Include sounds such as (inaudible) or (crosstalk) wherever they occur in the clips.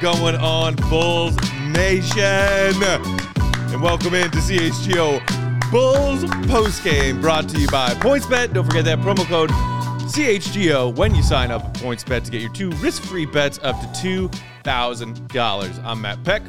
Going on, Bulls Nation? And welcome in to CHGO Bulls Postgame, brought to you by PointsBet. Don't forget that promo code CHGO when you sign up at PointsBet to get your two risk-free bets up to $2,000. I'm Matt Peck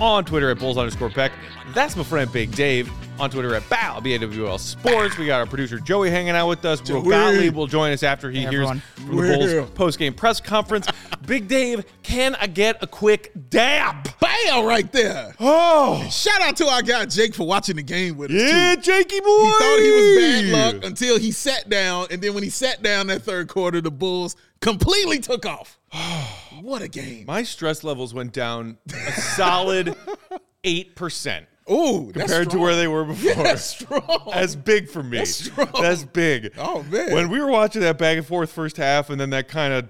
on Twitter at Bulls underscore Peck. That's my friend Big Dave on Twitter at BAL, B-A-W-L Sports. We got our producer Joey hanging out with us. Will Gottlieb will join us after he Hey, hears everyone. from the Bulls post-game press conference. Big Dave, can I get a quick dab? Bam right there. Oh, Shout out to our guy Jake for watching the game with us. yeah, too. Jakey boy. He thought he was bad luck until he sat down, and then when he sat down that third quarter, the Bulls completely took off. (sighs) what a game! My stress levels went down a solid (laughs) 8%. Ooh, compared to where they were before. That's strong. That's big for me. That's strong. That's big. Oh, man. When we were watching that back and forth first half and then that kind of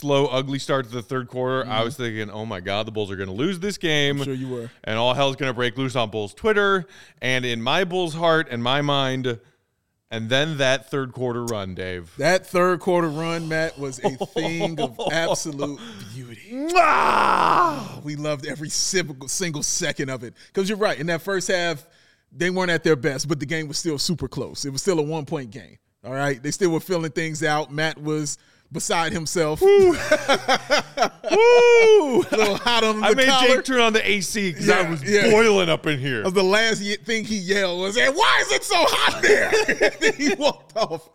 slow, ugly start to the third quarter, I was thinking, oh my God, the Bulls are going to lose this game. Mm-hmm. sure you were. And all hell's going to break loose on Bulls Twitter and in my Bulls heart and my mind. And then that third quarter run, Dave. that third quarter run, Matt, was a thing of (laughs) absolute beauty. Ah! We loved every single, single second of it. Because you're right. In that first half, they weren't at their best, but the game was still super close. It was still a one point game. All right. They still were filling things out. Matt was beside himself. Woo! (laughs) a little hot on the I made collar. Jake turn on the AC because I was yeah. boiling up in here. the last thing he yelled was, "Hey, why is it so hot there?" (laughs) (laughs) then he walked off.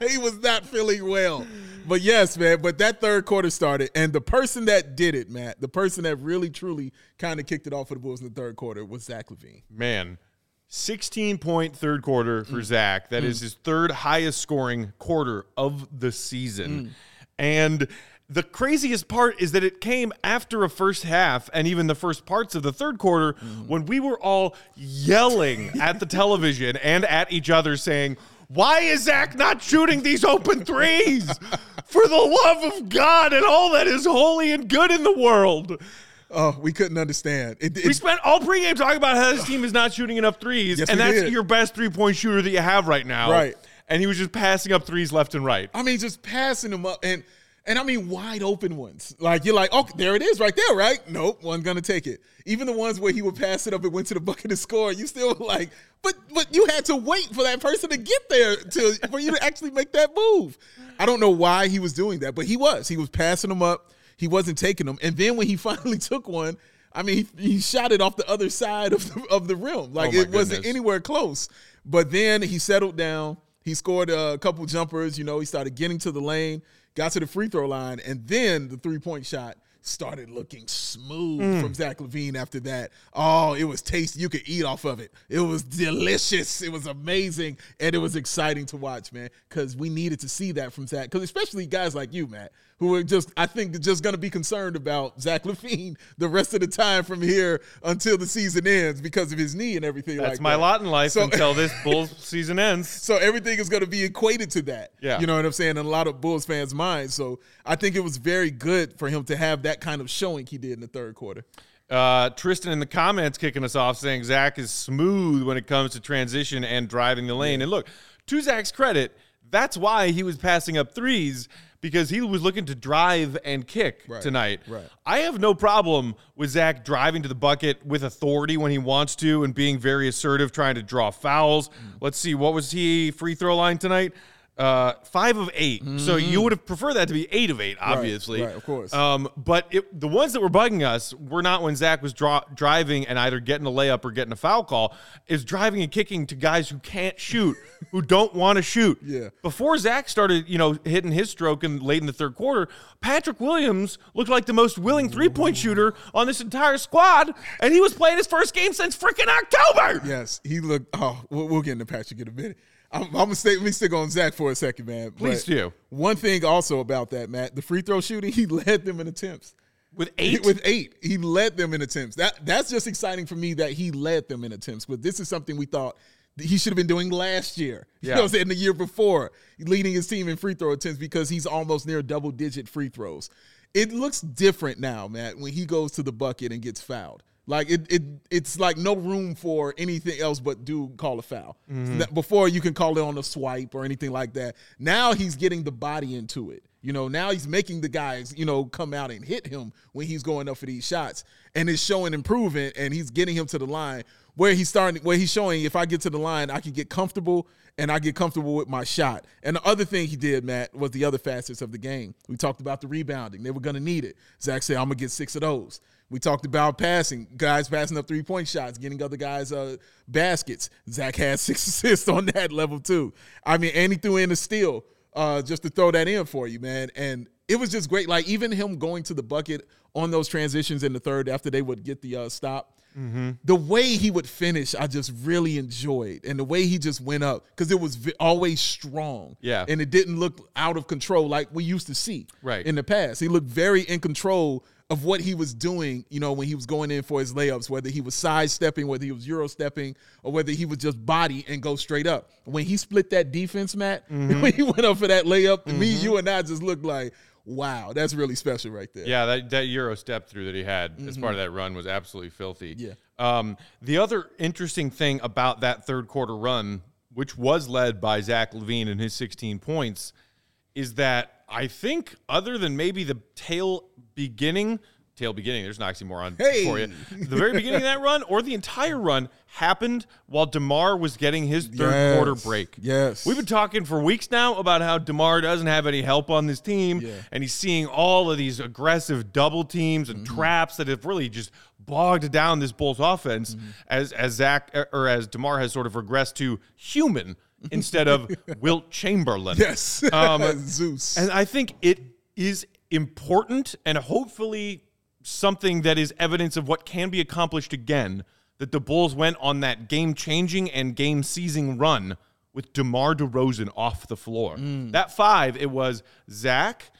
he was not feeling well. But yes, man. But that third quarter started, and the person that did it, Matt, the person that really, truly kind of kicked it off for the Bulls in the third quarter was Zach LaVine. man, 16 point third quarter for mm. Zach. That is mm. his third highest scoring quarter of the season. Mm. And the craziest part is that it came after a first half and even the first parts of the third quarter when we were all yelling (laughs) at the television and at each other saying, why is Zach not shooting these open threes? For the love of God and all that is holy and good in the world. Oh, we couldn't understand. It, We spent all pregame talking about how this team is not shooting enough threes, Yes, and that's did. your best three point shooter that you have right now. Right. And he was just passing up threes left and right. I mean, just passing them up and and I mean wide open ones. Like you're like, oh, there it is, right there, right? Nope, wasn't gonna take it. Even the ones where he would pass it up and went to the (laughs) bucket and score, you still like, but but you had to wait for that person to get there to for you to actually make that move. I don't know why he was doing that, but he was. He was passing them up. He wasn't taking them. And then when he (laughs) finally took one, I mean, he, he shot it off the other side of the, of the rim. Oh like Oh it wasn't anywhere close. But then he settled down. He scored a couple jumpers. You know, he started getting to the lane, got to the free throw line, and then the three point shot started looking smooth Mm. from Zach LaVine after that. Oh, it was tasty. You could eat off of it. It was delicious. It was amazing. And it was exciting to watch, man, because we needed to see that from Zach. Because especially guys like you, Matt, who are just, I think, just going to be concerned about Zach LaVine (laughs) the rest of the time from here until the season ends because of his knee and everything That's like my that. lot in life So- until this (laughs) Bulls season ends. So everything is going to be equated to that. Yeah. You know what I'm saying? In a lot of Bulls fans' minds. So I think it was very good for him to have that kind of showing he did in the third quarter. Uh, Tristan in the comments kicking us off saying Zach is smooth when it comes to transition and driving the lane. And look, to Zach's credit, that's why he was passing up threes because he was looking to drive and kick Right, tonight. right. I have no problem with Zach driving to the bucket with authority when he wants to and being very assertive, trying to draw fouls. Let's see, what was he free throw line tonight? Uh, five of 8 So you would have preferred that to be eight of eight, obviously. right, of course. Um, but it, the ones that were bugging us were not when Zach was draw, driving and either getting a layup or getting a foul call. Is driving and kicking to guys who can't shoot, (laughs) who don't want to shoot. Yeah. Before Zach started, you know, hitting his stroke in late in the third quarter, Patrick Williams looked like the most willing three point shooter on this entire squad, and he was playing his first game since freaking October. Yes, he looked. Oh, we'll, we'll get into Patrick in a minute. I'm, I'm gonna stay. Let me stick on Zach for a second, man. Please But do. One thing also about that, Matt, the free throw shooting, (laughs) he led them in attempts. With eight, With eight, he led them in attempts. That that's just exciting for me that he led them in attempts. But this is something we thought he should have been doing last year. (laughs) You Yeah. know what I'm saying? The year before, leading his team in free throw attempts because he's almost near double digit free throws. It looks different now, Matt, when he goes to the bucket and gets fouled. Like it, it it's like no room for anything else but do call a foul. Mm-hmm. Before you can call it on a swipe or anything like that. Now he's getting the body into it. You know, now he's making the guys, you know, come out and hit him when he's going up for these shots. And it's showing improvement and he's getting him to the line where he's starting where he's showing if I get to the line, I can get comfortable and I get comfortable with my shot. And the other thing he did, Matt, was the other facets of the game. We talked about the rebounding. They were gonna need it. Zach said, I'm gonna get six of those. We talked about passing, guys passing up three point shots, getting other guys uh, baskets. Zach had (laughs) six assists on that level too. I mean, and he threw in a steal uh, just to throw that in for you, man. And it was just great. Like even him going to the bucket on those transitions in the third after they would get the uh, stop. Mm-hmm. The way he would finish, I just really enjoyed, and the way he just went up because it was v- always strong, Yeah. and it didn't look out of control like we used to see, Right. in the past. He looked very in control of what he was doing, you know, when he was going in for his layups, whether he was sidestepping, whether he was euro stepping, or whether he would just body and go straight up. When he split that defense, Matt, (laughs) Mm-hmm. when he went up for that layup, me, you, and I just looked like, wow, that's really special right there. Yeah, that, that Euro step through that he had as part of that run was absolutely filthy. Yeah. Um, the other interesting thing about that third quarter run, which was led by Zach LaVine and his 16 points, is that I think other than maybe the tail beginning, tail beginning, there's an oxymoron Hey! for you. The very beginning of that run or the entire run happened while DeMar was getting his third Yes. quarter break. Yes. We've been talking for weeks now about how DeMar doesn't have any help on this team, Yeah. and he's seeing all of these aggressive double teams and Mm-hmm. traps that have really just bogged down this Bulls offense Mm-hmm. as as Zach or as DeMar has sort of regressed to human instead of (laughs) Wilt Chamberlain. Yes. Um, (laughs) Zeus. And I think it is important and hopefully something that is evidence of what can be accomplished again that the Bulls went on that game changing and game seizing run with DeMar DeRozan off the floor. Mm. That five, it was Zach,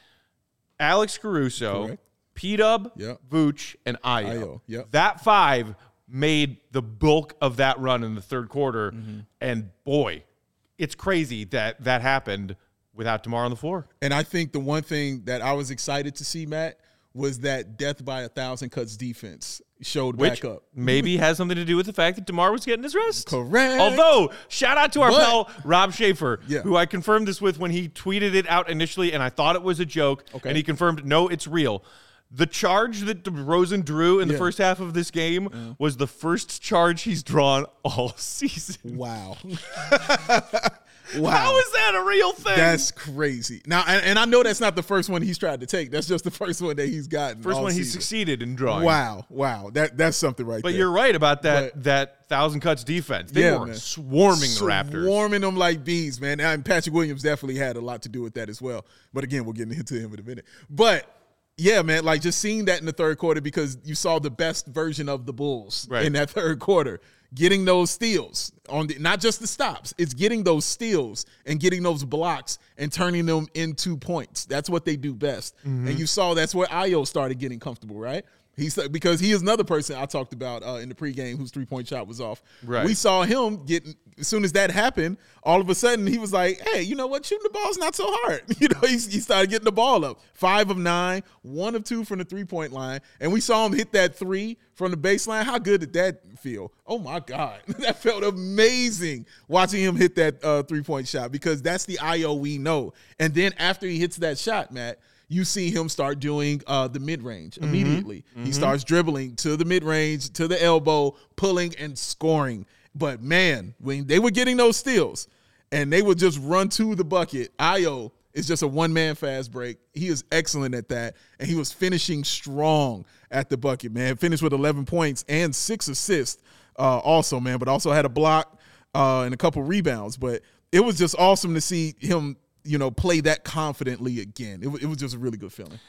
Alex Caruso, Correct. P Dub, Yep. Vooch, and Ayo. Ayo, yep. That five made the bulk of that run in the third quarter. Mm-hmm. And boy, it's crazy that that happened without DeMar on the floor. And I think the one thing that I was excited to see, Matt, was that death by a thousand cuts defense showed Which back up. maybe has something to do with the fact that DeMar was getting his rest. Correct. Although, shout out to our But- pal Rob Schaefer, Yeah. who I confirmed this with when he tweeted it out initially, and I thought it was a joke. Okay. And he confirmed, no, it's real. The charge that DeRozan drew in the Yeah. first half of this game was the first charge he's drawn all (laughs) season. Wow. (laughs) How wow. is that a real thing? That's crazy. Now, and, and I know that's not the first one he's tried to take. That's just the first one that he's gotten. first one he succeeded in drawing. Wow, wow. That that's something right But there. you're right about that But- that thousand cuts defense. They Yeah, were man. swarming the Raptors. Swarming them like bees, man. And Patrick Williams definitely had a lot to do with that as well. But again, we'll get into him in a minute. But yeah, man, like just seeing that in the third quarter because you saw the best version of the Bulls Right. in that (laughs) third quarter. Getting those steals on the not just the stops, it's getting those steals and getting those blocks and turning them into points. That's what they do best. Mm-hmm. And you saw that's where Ayo started getting comfortable, right? He's because he is another person I talked about uh, in the pregame whose three point shot was off. Right. We saw him getting as soon as that happened. All of a sudden, he was like, "Hey, you know what? Shooting the ball's not so hard." (laughs) You know, he, he started getting the ball up. Five of nine, one of two from the three point line, and we saw him hit that three from the baseline. How good did that feel? Oh my god, (laughs) that felt amazing watching him hit that uh, three point shot because that's the Ayo we know. And then after he hits that shot, Matt you see him start doing uh, the mid range Mm-hmm. immediately. He starts dribbling to the mid range, to the elbow, pulling and scoring. But man, when they were getting those steals and they would just run to the bucket, Ayo is just a one man fast break. He is excellent at that. And he was finishing strong at the bucket, man. Finished with 11 points and six assists uh, also, man, but also had a block uh, and a couple rebounds. But it was just awesome to see him you know, play that confidently again. It, it was just a really good feeling.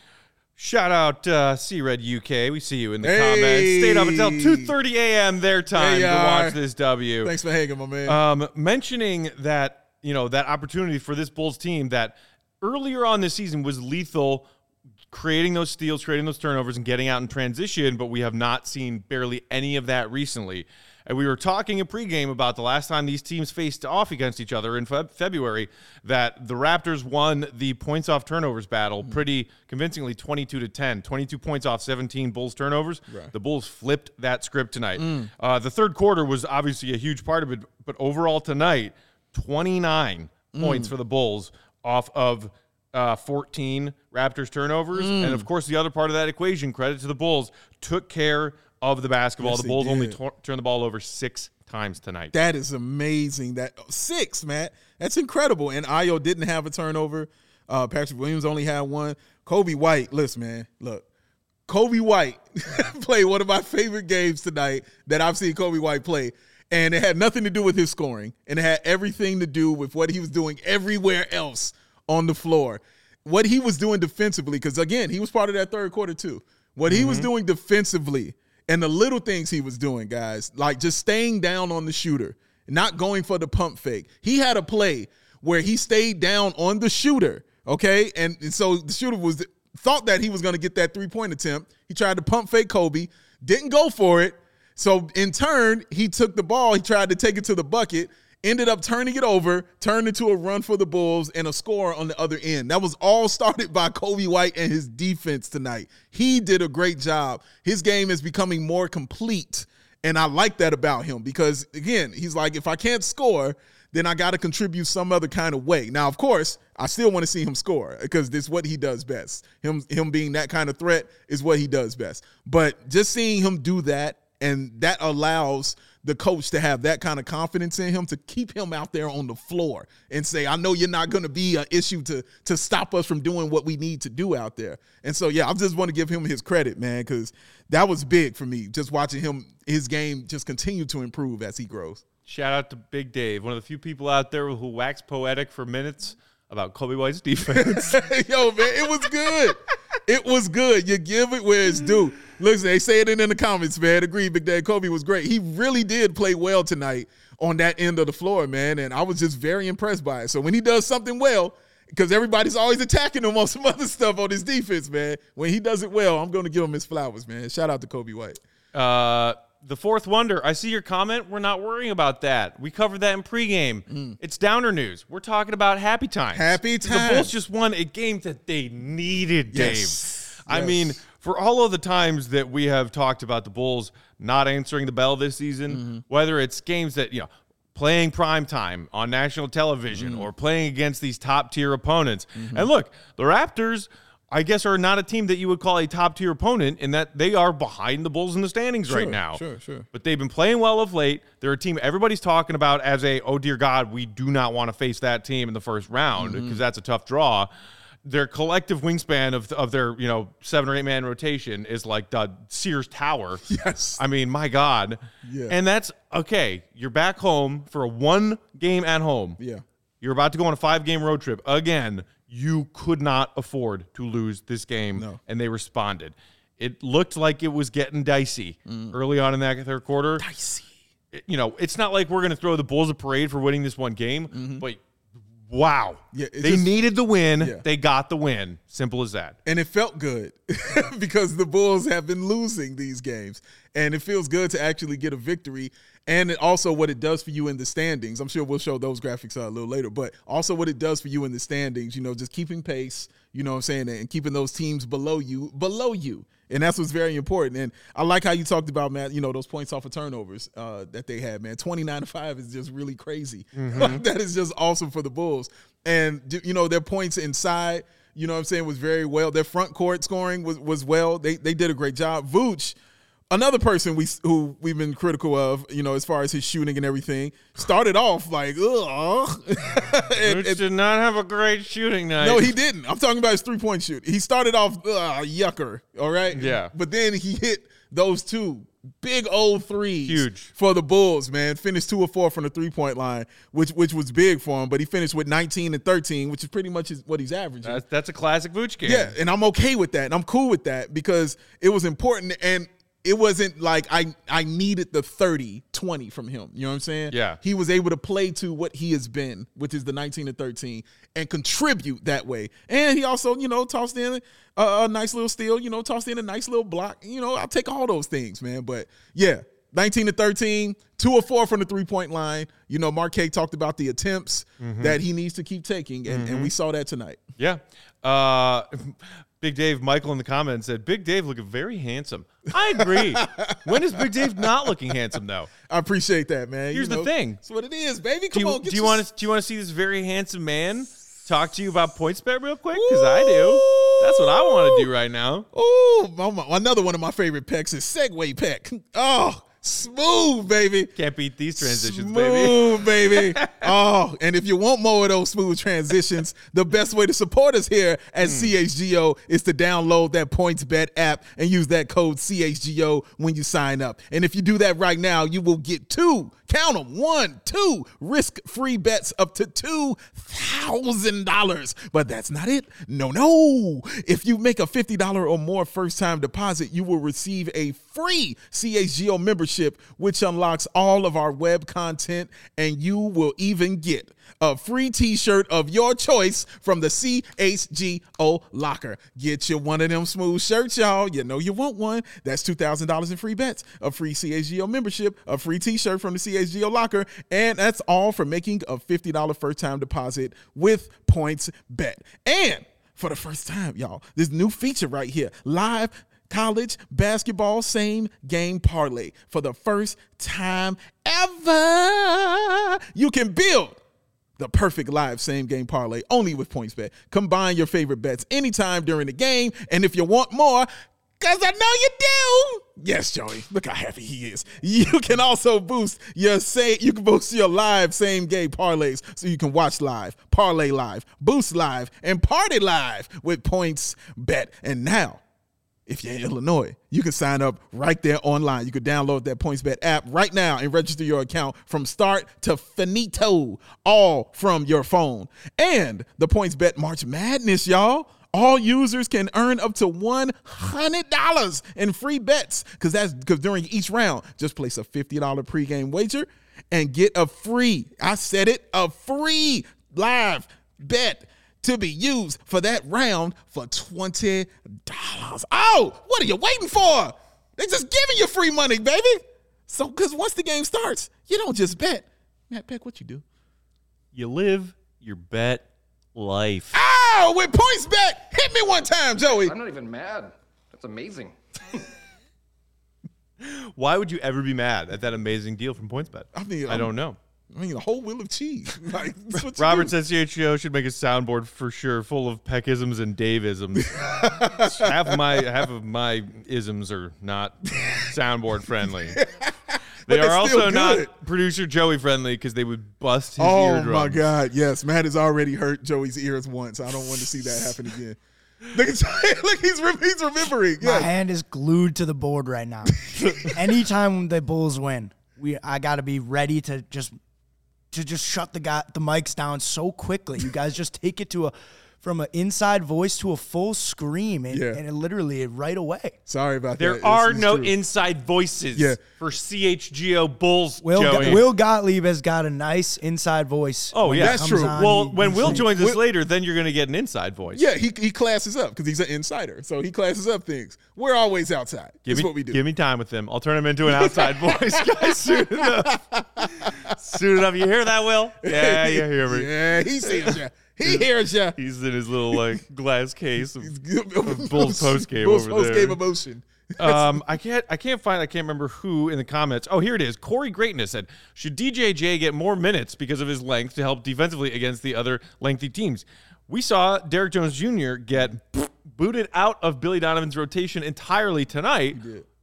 Shout out uh, C Red UK. We see you in the Hey. comments. Stayed up until 2:30 a.m. their time you to watch this W. Thanks for hanging, my man. Um, mentioning that you know that opportunity for this Bulls team that earlier on this season was lethal, creating those steals, creating those turnovers, and getting out in transition. But we have not seen barely any of that recently. And we were talking in pregame about the last time these teams faced off against each other in Feb- February. That the Raptors won the points off turnovers battle pretty convincingly, twenty-two to 10. 22 points off 17 Bulls turnovers. Right. The Bulls flipped that script tonight. Uh, the third quarter was obviously a huge part of it, but overall tonight, 29 points for the Bulls off of uh, 14 Raptors turnovers. And Mm. of course, the other part of that equation, credit to the Bulls, took care of the basketball. Yes, the Bulls only turned the ball over six times tonight. That is amazing. That six, Matt. That's incredible. And Ayo didn't have a turnover. Uh, Patrick Williams only had one. Coby White, listen, man, look. Coby White (laughs) played one of my favorite games tonight that I've seen Coby White play. And it had nothing to do with his scoring, and it had everything to do with what he was doing everywhere else on the floor. What he was doing defensively, because again, he was part of that third quarter too. What he was doing defensively and the little things he was doing, guys, like just staying down on the shooter, not going for the pump fake. He had a play where he stayed down on the shooter, okay? And, and so the shooter was thought that he was going to get that three-point attempt. He tried to pump fake Coby, didn't go for it. So in turn, he took the ball, he tried to take it to the bucket, ended up turning it over, turned into a run for the Bulls and a score on the other end. That was all started by Coby White and his defense tonight. He did a great job. His game is becoming more complete. And I like that about him because, again, he's like, if I can't score, then I got to contribute some other kind of way. Now, of course, I still want to see him score because this is what he does best. Him, him being that kind of threat is what he does best. But just seeing him do that and that allows the coach to have that kind of confidence in him to keep him out there on the floor and say, I know you're not going to be an issue to to stop us from doing what we need to do out there. And so, yeah, I just want to give him his credit, man, because that was big for me. Just watching him, his game just continue to improve as he grows. Shout out to Big Dave, one of the few people out there who wax poetic for minutes about Coby White's defense. (laughs) Yo, man, it was good. It was good. You give it where it's due. Listen, they say it in, in the comments, man. Agree, Big Dad Coby was great. He really did play well tonight on that end of the floor, man. And I was just very impressed by it. So when he does something well, because everybody's always attacking him on some other stuff on his defense, man. When he does it well, I'm going to give him his flowers, man. Shout out to Coby White. Uh, the fourth wonder. I see your comment. We're not worrying about that. We covered that in pregame. It's downer news. We're talking about happy times. Mm. Happy The. Bulls just won a game that they needed, Dave. Yes. I Yes. mean, for all of the times that we have talked about the Bulls not answering the bell this season, Mm-hmm. whether it's games that, you know, playing prime time on national television Mm-hmm. or playing against these top tier opponents. And look, the Raptors, I guess, are not a team that you would call a top tier opponent in that they are behind the Bulls in the standings right now. sure, sure. But they've been playing well of late. They're a team everybody's talking about as a, oh dear God, we do not want to face that team in the first round because Mm-hmm. that's a tough draw. Their collective wingspan of, of their, you know, seven or eight man rotation is like the Sears Tower. (laughs) Yes. I mean, my God. Yeah. And that's okay. You're back home for a one game at home. Yeah. You're about to go on a five game road trip. Again, you could not afford to lose this game. No. And they responded. It looked like it was getting dicey early on in that third quarter. Mm. Dicey. It- you know, it's not like we're going to throw the Bulls a parade for winning this one game, but wow. Mm-hmm. Yeah, they just- needed the win. Yeah. They got the win. Simple as that. and it felt good (laughs) because the Bulls have been losing these games, and it feels good to actually get a victory. And also what it does for you in the standings. I'm sure we'll show those graphics a little later, but also what it does for you in the standings. You know, just keeping pace. You know what I'm saying, and keeping those teams below you, below you. And that's what's very important. And I like how you talked about, man, you know, those points off of turnovers uh, that they had, man. 29 to 5 is just really crazy. (laughs) that is just awesome for the Bulls. And, you know, their points inside, you know what I'm saying, was very well. Their front court scoring was, was well. They, they did a great job. Vooch, another person we who we've been critical of, you know, as far as his shooting and everything, started off like, ugh. (laughs) And- and- did not have a great shooting night. no, he didn't. I'm talking about his three point shoot. He started off uh, yucker, all right? Yeah. But then he hit those two big old threes. Huge. For the Bulls, man. Finished two or four from the three point line, which which was big for him. But he finished with 19 and 13, which is pretty much his, what he's averaging. That's, that's a classic Vooch game. Yeah, and I'm okay with that. And I'm cool with that because it was important and it wasn't like I I needed the 30 20 from him. You know what I'm saying? Yeah. He was able to play to what he has been, which is the 19 to 13 and contribute that way. And he also, you know, tossed in a, a nice little steal, you know, tossed in a nice little block. You know, I'll take all those things, man. But yeah, 19 to 13, two or four from the three point line. You know, Marquette talked about the attempts that he needs to keep taking, and, and we saw that tonight. Yeah. Uh, Big Dave Michael in the comments said, Big Dave looking very handsome. I agree. when is Big Dave not looking handsome, though? I appreciate that, man. Here's the thing. That's what it is, baby. Do you, on, get do you want to do you want to see this very handsome man talk to you about points bet real quick? Because I do. That's what I want to do right now. Oh, another one of my favorite pecks is Segue Peck. (laughs) Oh, Smooth, baby. Can't beat these transitions, smooth, baby. baby. (laughs) oh, and if you want more of those smooth transitions, the best way to support us here at mm. CHGO is to download that PointsBet app and use that code CHGO when you sign up. And if you do that right now, you will get two Count them. One, two risk free bets up to $2,000. But that's not it. No, no. If you make a $50 or more first time deposit, you will receive a free CHGO membership, which unlocks all of our web content, and you will even get a free t-shirt of your choice from the CHGO locker. Get you one of them smooth shirts, y'all. You know you want one. That's $2,000 in free bets, a free CHGO membership, a free t-shirt from the CHGO locker, and that's all for making a $50 first-time deposit with Points Bet. And for the first time, y'all, this new feature right here, live college basketball same game parlay for the first time ever. You can build the perfect live same game parlay only with PointsBet. Combine your favorite bets anytime during the game, and if you want more, Cause I know you do. Yes, Joey. Look how happy he is. You can also boost your say you can boost your live same game parlays so you can watch live, parlay live, boost live, and party live with points bet. And now if you're in Illinois, you can sign up right there online. You can download that PointsBet app right now and register your account from start to finito, all from your phone. And the PointsBet March Madness, y'all. All users can earn up to $100 in free bets because that's because during each round, just place a $50 pregame wager and get a free, I said it, a free live bet to be used for that round for $20. Oh, what are you waiting for? They're just giving you free money, baby. So, because once the game starts, you don't just bet. Matt Peck, what you do? You live your bet life. Oh, with points PointsBet, hit me one time, Joey. I'm not even mad. That's amazing. (laughs) Why would you ever be mad at that amazing deal from PointsBet? I mean, I don't know. I mean, a whole wheel of cheese. (laughs) Like, Robert says CHGO should make a soundboard for sure, full of peckisms and Daveisms. (laughs) half of my half of my isms are not soundboard friendly. (laughs) They are also not producer Joey friendly because they would bust his oh, eardrums. my God. Yes. Matt has already hurt Joey's ears once. I don't want to see that happen again. Look, look he's, he's remembering. Yes. My hand is glued to the board right now. Anytime the Bulls win, we I got to be ready to just to just shut the guy the mics down so quickly. You guys just take it to a from an inside voice to a full scream and, yeah. and it literally right away. Sorry about there that. There are no true. inside voices yeah. for CHGO Bulls. Will, Joey. Will Gottlieb has got a nice inside voice. Oh yeah, that's true. On, well, he, when Will joins us later, then you're going to get an inside voice. Yeah, he, he classes up because he's an insider, so he classes up things. We're always outside. Give that's me, what we do. Give me time with him. I'll turn him into an outside (laughs) voice, guys. Soon enough. (laughs) soon enough. You hear that, Will? (laughs) Yeah, you hear me. Yeah, he sees you. He hears you. He's in his little like (laughs) glass case of, (laughs) of Bulls post game Bulls over post game emotion. (laughs) um, I can't. I can't find. I can't remember who in the comments. Oh, here it is. Corey Greatness said, "Should DJJ get more minutes because of his length to help defensively against the other lengthy teams?" We saw Derrick Jones Jr. get booted out of Billy Donovan's rotation entirely tonight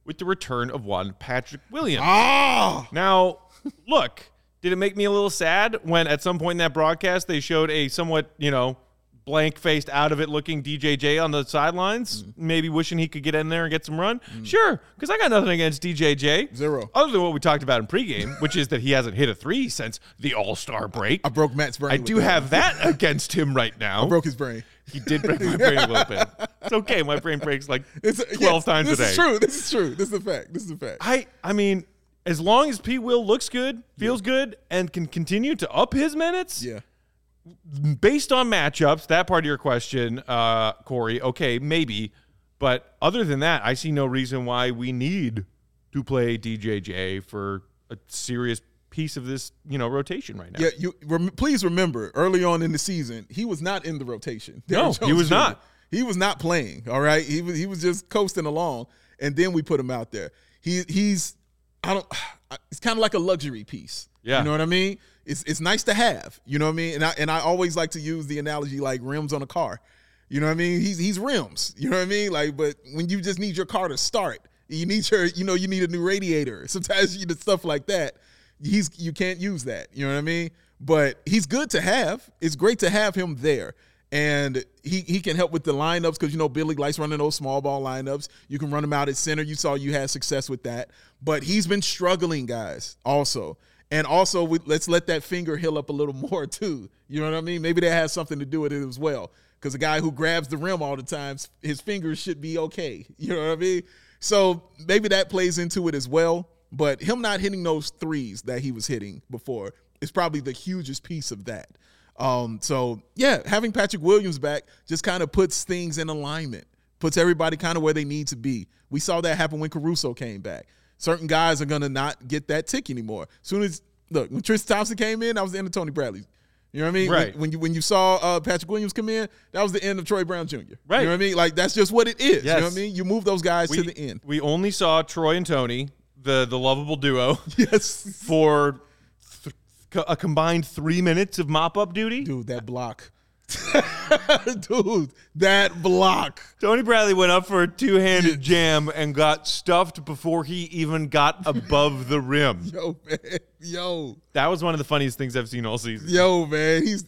with the return of one Patrick Williams. Ah, now look. Did it make me a little sad when at some point in that broadcast they showed a somewhat, you know, blank faced, out of it looking DJJ on the sidelines, mm. maybe wishing he could get in there and get some run? Mm. Sure, because I got nothing against DJJ. Zero. Other than what we talked about in pregame, which is that he hasn't hit a three since the All Star break. I broke Matt's brain. I do have that against him right now. I broke his brain. He did break my brain a little bit. (laughs) It's okay. My brain breaks like it's, twelve yes, times a day. This is true. This is true. This is a fact. This is a fact. I I mean, as long as P. Will looks good, feels yeah. good, and can continue to up his minutes, yeah. Based on matchups, that part of your question, uh, Corey, okay, maybe. But other than that, I see no reason why we need to play DJJ for a serious piece of this, you know, rotation right now. Yeah, you rem- please remember early on in the season, he was not in the rotation. (laughs) no, he was Jr. not. He was not playing. All right, he was he was just coasting along, and then we put him out there. He he's I don't. (sighs) It's kind of like a luxury piece. Yeah, you know what I mean. It's it's nice to have. You know what I mean? And I and I always like to use the analogy like rims on a car. You know what I mean? He's he's rims. You know what I mean? Like, but when you just need your car to start, you need your you know you need a new radiator. (laughs) Sometimes you need stuff like that. He's you can't use that. You know what I mean? But he's good to have. It's great to have him there. And he, he can help with the lineups because you know Billy likes running those small ball lineups. You can run him out at center. You saw you had success with that, but he's been struggling, guys. Also, and also we, let's let that finger heal up a little (laughs) more too. You know what I mean? Maybe that has something to do with it as well. Because a guy who grabs the rim all the time, his fingers should be okay. (laughs) You know what I mean? So maybe that plays into it as well. But him not hitting those threes that he was hitting before is probably the hugest piece of that. Um, so yeah, having Patrick Williams back just kind of puts things in alignment, puts everybody kind of where they need to be. We saw that happen when Caruso came back. Certain guys are gonna not get that tick anymore. As soon as look, when Tristan Thompson came in, I was the end of Tony Bradley. You know what I mean? Right. When, when you when you saw uh, Patrick Williams come in, that was the end of Troy Brown Jr. Right. You know what I mean? Like that's just what it is. You know what I mean? You move those guys we, to the end. we only saw Troy and Tony, the the lovable duo, (laughs) Yes. for co- a combined three minutes of mop up duty. Dude, that block. (laughs) Dude, that block. Tony Bradley went up for a two handed jam and got stuffed before he even got above the rim. (laughs) Yo, man. Yo. That was one of the funniest things I've seen all season. Yo, man. He's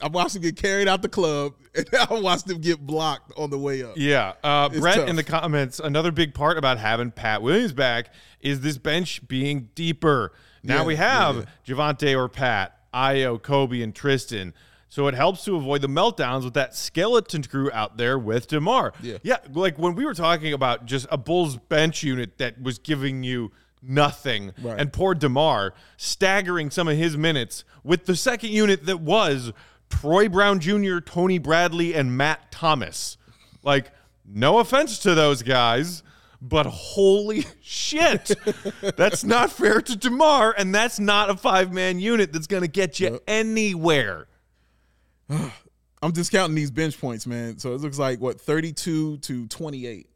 I watched him get carried out the club (laughs) and I watched him get blocked on the way up. Yeah. Uh, Brett tough. in the comments, another big part about having Pat Williams back is this bench being deeper. Now Yeah, we have Javonte or Pat, Ayo, Coby, and Tristan. So it helps to avoid the meltdowns with that skeleton crew out there with DeMar. Yeah. Yeah. Like when we were talking about just a Bulls bench unit that was giving you nothing Right. and poor DeMar staggering some of his minutes with the second unit that was Troy Brown Jr., Tony Bradley, and Matt Thomas. Like, no offense to those guys, but holy shit. that's not fair to DeMar, and that's not a five man unit that's going to get you anywhere. (sighs) I'm discounting these bench points, man. So it looks like what 32 to 28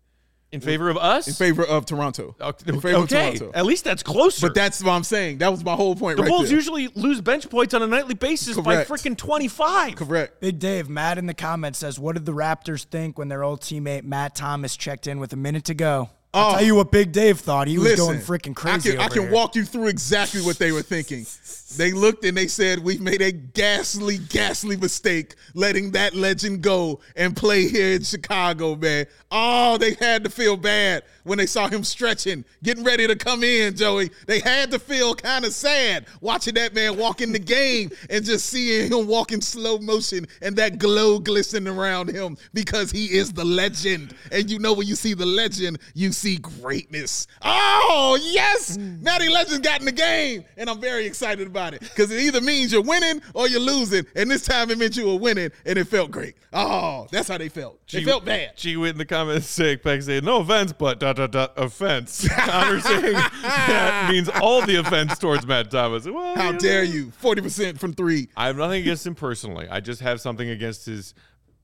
In favor of us? in favor of Toronto. okay, In favor of. Toronto. at least that's closer. But that's what I'm saying. That was my whole point the right Bulls there. usually lose bench points on a nightly basis Correct. by freaking 25. Correct. Big Dave, Matt in the comments says, What did the Raptors think when their old teammate Matt Thomas checked in with a minute to go? I'll Oh. tell you what Big Dave thought. He was going freaking crazy. I can, I can walk you through exactly what they were thinking. They looked and they said, We've made a ghastly, ghastly mistake letting that legend go and play here in Chicago, man. Oh, they had to feel bad when they saw him stretching, getting ready to come in, Joey. They had to feel kind of sad watching that man walk in the game and just seeing him walk in slow motion and that glow glistening around him because he is the legend. And you know, when you see the legend, you see greatness. Oh, yes! Matty Legend got in the game, and I'm very excited about it because it either means you're winning or you're losing. And this time it meant you were winning, and it felt great. Oh, that's how they felt. They felt bad. G went in the comments saying, saying, no offense, but dot dot dot offense. (laughs) Connor saying that (laughs) means all the offense towards Matt Thomas. Well, How know. dare you? 40% from three. I have nothing against him personally. I just have something against his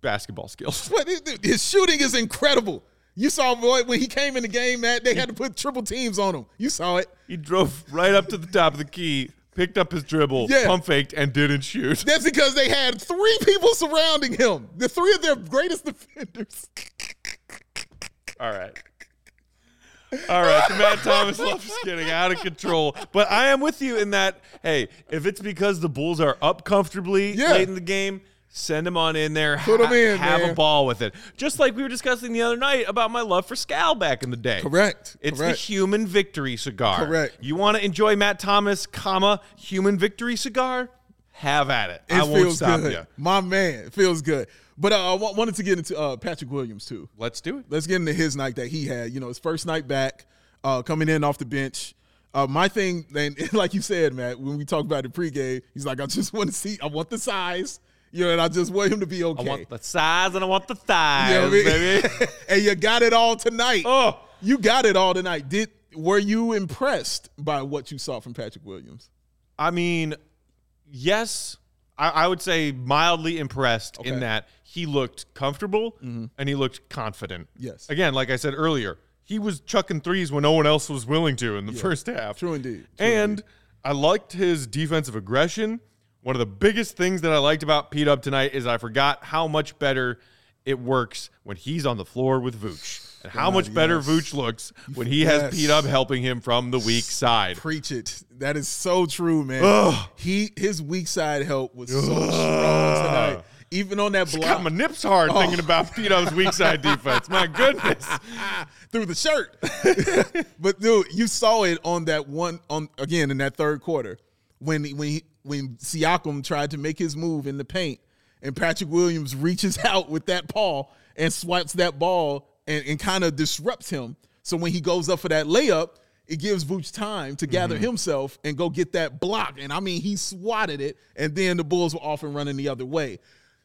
basketball skills. (laughs) But his shooting is incredible. You saw boy when he came in the game, Matt. They had to put triple teams on him. You saw it. He drove right up to the top of the key, picked up his dribble, Yeah. pump faked, and didn't shoot. (laughs) That's because they had three people surrounding him. The three of their greatest defenders. All right. All right, the Matt Thomas love is getting out of control. But I am with you in that, hey, if it's because the Bulls are up comfortably Yeah. late in the game, send them on in there. Put 'em in, Have a ball with it. Just like we were discussing the other night about my love for Scal back in the day. Correct. It's Correct. the human victory cigar. Correct. You want to enjoy Matt Thomas, comma, human victory cigar? Have at it. It I won't stop good. you. My man, it feels good. But uh, I wanted to get into uh, Patrick Williams too. Let's do it. Let's get into his night that he had. You know, his first night back, uh, coming in off the bench. Uh, my thing, and (laughs) like you said, Matt, when we talked about the pregame, he's like, I just want to see, I want the size, you know, and I just want him to be okay. I want the size and I want the thighs, You know I mean? baby. (laughs) and you got it all tonight. Oh. you got it all tonight. Did were you impressed by what you saw from Patrick Williams? I mean, yes, I, I would say mildly impressed Okay. in that he looked comfortable mm-hmm. and he looked confident. Yes. Again, like I said earlier, he was chucking threes when no one else was willing to in the first half. True indeed. True and I liked his defensive aggression. One of the biggest things that I liked about Pete Up tonight is I forgot how much better it works when he's on the floor with Vooch. And how much better yes. Vooch looks when he has Pete Up helping him from the weak side. Preach it. That is so true, man. He his weak side help was so strong tonight. Even on that block Got my nips hard Oh. thinking about Pete Up's weak side (laughs) defense. My goodness. (laughs) through the shirt. (laughs) but dude, you saw it on that one on again in that third quarter when when he, when Siakam tried to make his move in the paint and Patrick Williams reaches (laughs) out with that paw and swipes that ball and, and kind of disrupts him. So when he goes up for that layup, it gives Vooch time to gather mm-hmm. himself and go get that block. And I mean, he swatted it, and then the Bulls were off and running the other way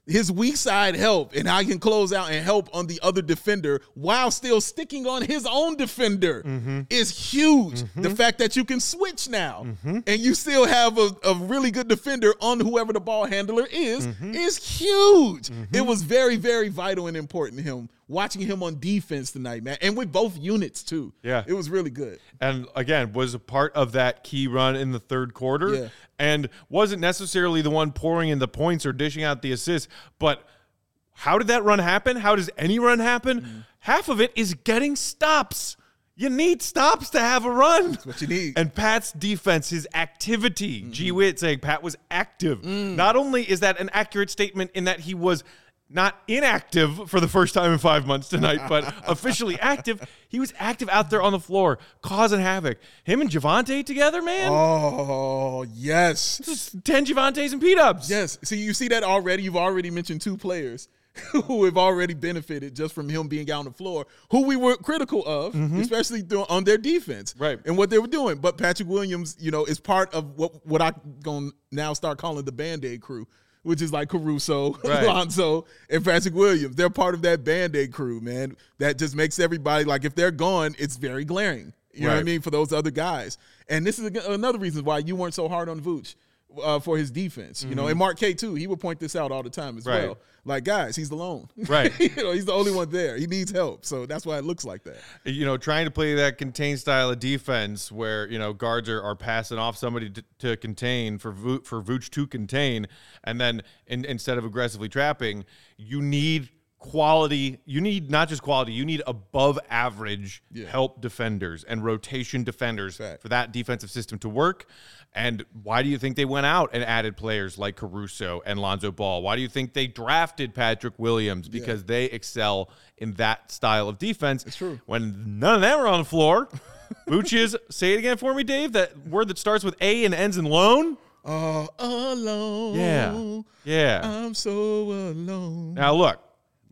his weak side help and I can close out and help on the other defender while still sticking on his own defender mm-hmm. is huge. The mm-hmm. fact that you can switch now mm-hmm. and you still have a, a really good defender on whoever the ball handler is is huge. It was very, very vital and important to him. Watching him on defense tonight, man, and with both units too. Yeah. it was really good. and again was a part of that key run in the third quarter Yeah. and wasn't necessarily the one pouring in the points or dishing out the assists but how did that run happen how does any run happen Mm-hmm. half of it is getting stops you need stops to have a run. That's what you need. And Pat's defense, his activity, Mm-hmm. G Witt saying Pat was active. Mm. Not only is that an accurate statement in that he was not inactive for the first time in five months tonight, but (laughs) officially active. He was active out there on the floor, causing havoc. Him and Javonte together, man. Oh yes, Just 10 Javontes and Pete Ups. Yes. See, you see that already. You've already mentioned two players (laughs) who have already benefited just from him being out on the floor, who we were critical of, especially th- on their defense, Mm-hmm. Right. and what they were doing. But Patrick Williams, you know, is part of what what I'm going to now start calling the Band Aid crew. Which is like Caruso, (laughs) Right. And Patrick Williams. They're part of that Band Aid crew, man. That just makes everybody like if they're gone, it's very glaring. You know what I mean? For those other guys. And this is another reason why you weren't so hard on Vooch uh, for his defense. You know, and Mark K too, he would point this out all the time as Mm-hmm. Right. well. Like, guys, he's alone. Right. (laughs) you know, he's the only one there. He needs help. So that's why it looks like that. you know, trying to play that contain style of defense where, you know, guards are, are passing off somebody to, to contain for Vo- for Vooch to contain. And then in, instead of aggressively trapping, you need quality. You need not just quality, you need above average Yeah. help defenders and rotation defenders Fact. for that defensive system to work. And why do you think they went out and added players like Caruso and Lonzo Ball? Why do you think they drafted Patrick Williams? Because they excel in that style of defense. It's true. When none of them are on the floor, (laughs) Vooch is, say it again for me, Dave, that word that starts with A and ends in lone. Oh, alone. Yeah. Yeah. I'm so alone. Now look,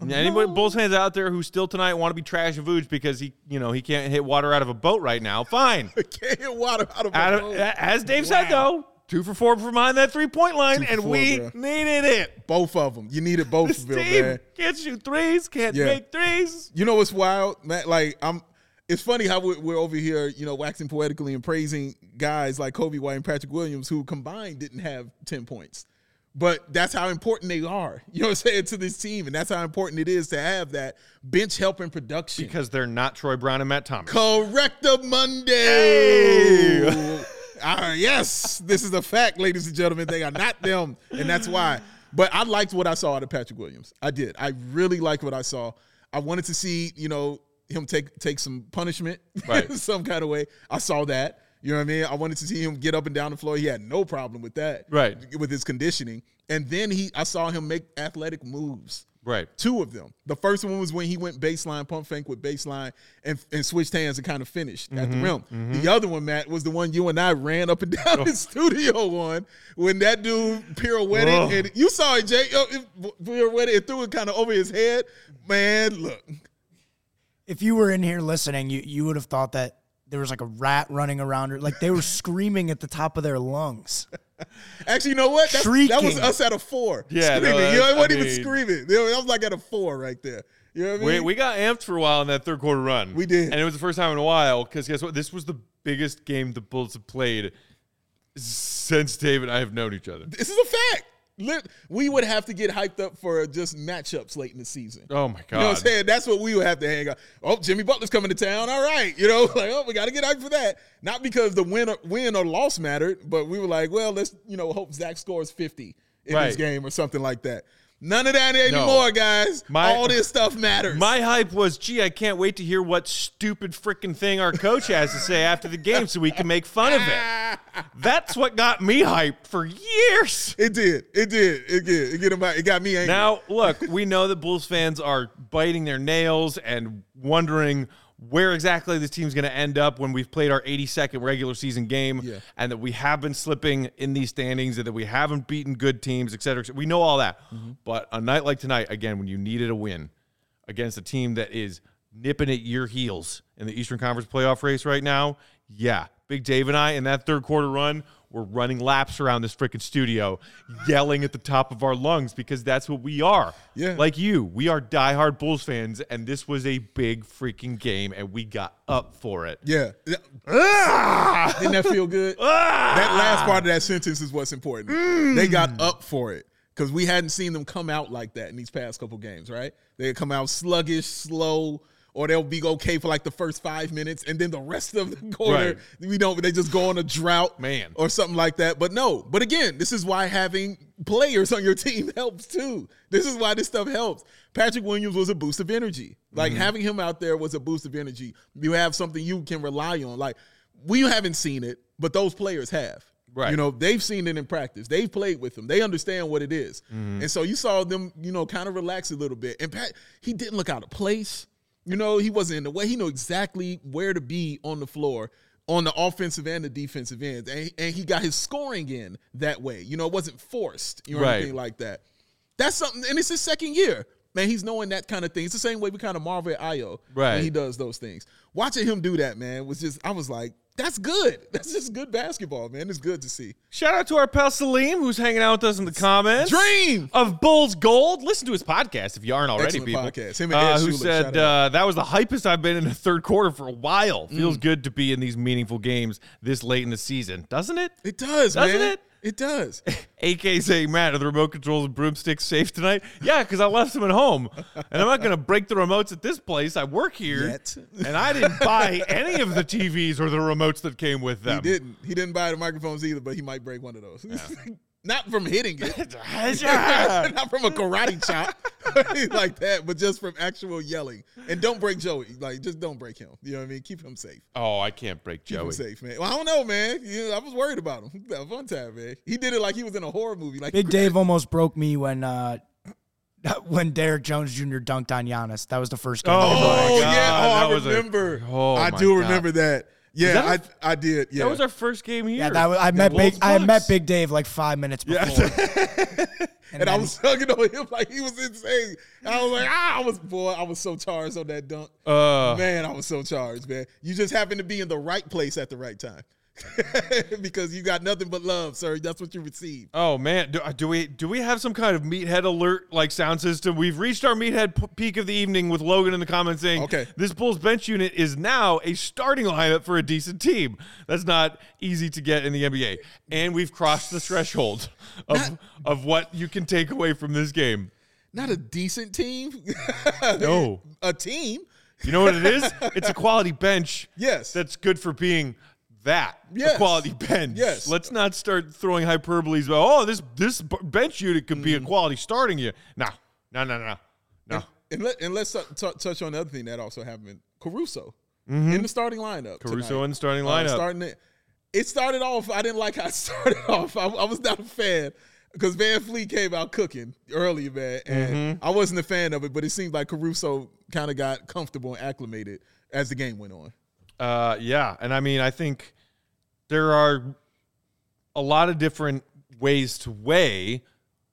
anybody Bulls fans out there who still tonight want to be trash of Vooch because he, you know, he can't hit water out of a boat right now. Fine. (laughs) Can't hit water out of my Out of- boat. as Dave said though, two for four from behind that three point line, Two and four, we bro. needed it. Both of them. You needed both, This Bill, team man. can't shoot threes, can't Yeah. make threes. You know what's wild, Matt? Like I'm. It's funny how we're, we're over here, you know, waxing poetically and praising guys like Coby White and Patrick Williams, who combined didn't have ten points, but that's how important they are. (laughs) You know what I'm saying to this team, and that's how important it is to have that bench help and production. Because they're not Troy Brown and Matt Thomas. Correct the Monday. Ah, (laughs) yes, this is a fact, ladies and gentlemen. They are not them, and that's why. But I liked what I saw out of Patrick Williams. I did. I really liked what I saw. I wanted to see, you know, him take take some punishment, Right. (laughs) some kind of way. I saw that. You know what I mean? I wanted to see him get up and down the floor. He had no problem with that, Right. With his conditioning, and then he, I saw him make athletic moves. Right. Two of them. The first one was when he went baseline, pump fake with baseline, and, and switched hands and kind of finished at the mm-hmm. rim. Mm-hmm. The other one, Matt, was the one you and I ran up and (laughs) down the oh. studio on when that dude pirouetted. Oh. And you saw it, Jay. Oh, it pirouetted and threw it kind of over his head. Man, look. If you were in here listening, you, you would have thought that there was like a rat running around her. Like they were screaming at the top of their lungs. (laughs) Actually, you know what? That's, that was us at a four. Yeah, no, screaming. you know, that's- it wasn't I even mean- screaming. That was like at a four right there. You know what I mean? We, we got amped for a while in that third quarter run. We did. And it was the first time in a while because guess what? This was the biggest game the Bulls have played since Dave and I have known each other. this is a fact. We would have to get hyped up for just matchups late in the season. Oh my god! You know what I'm saying? That's what we would have to hang out. Oh, Jimmy Butler's coming to town. All right. You know, (laughs) like, oh, we got to get hyped for that. Not because the win or, win or loss mattered, but we were like, well, let's, you know, hope Zach scores 50 in this game or something like that. None of that No. anymore, guys. My- All this stuff matters. My hype was, gee, I can't wait to hear what stupid freaking thing our coach has to say after the game so we can make fun of it. (laughs) That's what got me hyped for years. it did. It did. It did. It, get it got me angry. Now, look, we know that Bulls fans are biting their nails and wondering where exactly this team's going to end up when we've played our 82nd regular season game Yeah. and that we have been slipping in these standings and that we haven't beaten good teams, et cetera. et cetera. We know all that. Mm-hmm. But a night like tonight, again, when you needed a win against a team that is nipping at your heels in the Eastern Conference playoff race right now, yeah, Big Dave and I in that third quarter run, we're running laps around this freaking studio, yelling at the top of our lungs because that's what we are. Yeah. Like you, we are diehard Bulls fans, and this was a big freaking game, and we got up for it. yeah. Ah! Didn't that feel good? Ah! that last part of that sentence is what's important. Mm. They got up for it because we hadn't seen them come out like that in these past couple games, right? They had come out sluggish, slow, or they'll be okay for like the first five minutes, and then the rest of the (laughs) quarter, Right. we don't. They just go on a drought, Man. or something like that. But no. But again, this is why having players on your (laughs) team helps too. This is why this stuff helps. Patrick Williams was a boost of energy. Like Mm-hmm. having him out there was a boost of energy. You have something you can rely on. Like we haven't seen it, but those players have. Right. You know, they've seen it in practice. They've played with him. They understand what it is. Mm-hmm. And so you saw them, you know, kind of relax a little bit. And Pat, he didn't look out of place. You know, he wasn't in the way. He knew exactly where to be on the floor on the offensive and the defensive ends. And, and he got his scoring in that way. You know, it wasn't forced, you know, Right. anything like that. That's something, and it's his second year. Man, he's knowing that kind of thing. It's the same way we kind of marvel at Ayo Right. when he does those things. Watching him do that, man, was just I was like, that's good. (laughs) That's just good basketball, man. It's good to see. Shout out to our pal Salim, who's hanging out with us in the comments. Dream. of Bulls Gold. Listen to his podcast if you aren't already, Excellent people. podcast. Him and Uh, Ed who said uh, that was the hypest I've been in the third quarter for a while. Feels good to be in these meaningful games this late in the season, doesn't it? It does, Doesn't man. it? It does. (laughs) AK saying, Matt, are the remote controls and broomsticks safe tonight? (laughs) Yeah, because I left them at home. And I'm not going to break the remotes at this place. I work here. Yet. and I didn't (laughs) buy any of the TVs or the remotes that came with them. He didn't. He didn't buy the microphones either, but he might break one of those. Not from hitting it. Not from a karate chop (laughs) like that, but just from actual yelling. And don't break Joey. Like, just don't break him. You know what I mean? Keep him safe. oh, I can't break Keep him Joey. safe, man. Well, I don't know, man. You know, I was worried about him. (laughs) That was one time, man. He did it like he was in a horror movie. Like Big Dave almost broke me when uh, (laughs) when Derrick Jones Jr. dunked on Giannis. That was the first game. Oh, I ever my Oh watched. God, yeah. Oh, that I was a- remember. oh, I my do God. remember that. Yeah, that I I did. Yeah. That was our first game here. Yeah, that was, I met Bulls Big. I met Big Dave like five minutes before. (laughs) and I was hugging on him like he was insane. I was like, ah, I was boy, I was so charged on that dunk. Uh, man, I was so charged, man. You just happened to be in the right place at the right time. (laughs) because you got nothing but love, sir. That's what you received. Oh man, do, uh, do we do we have some kind of meathead alert like sound system? We've reached our meathead p- peak of the evening with Logan in the comments saying, Okay. this Bulls bench unit is now a starting lineup for a decent team." That's not easy to get in the NBA, and we've crossed the threshold of of what you can take away from this game. Not a decent team. (laughs) No. a team. You know what it is? It's a quality bench. (laughs) Yes. That's good for being that. Yes. A quality bench. Yes. Let's not start throwing hyperboles about, oh, this this bench unit could be Mm. a quality starting unit. No. No, no, no. No. And let and let's t- t- touch on the other thing that also happened. Caruso in the starting lineup. Mm-hmm. Caruso tonight. in the starting Uh, lineup. starting it. It started off. I didn't like how it (laughs) started off. I, I was not a fan because VanVleet came out cooking early, man, and Mm-hmm. I wasn't a fan of it. But it seemed like Caruso kind of got comfortable and acclimated as the game went on. Uh, yeah, and I mean, I think there are a lot of different ways to weigh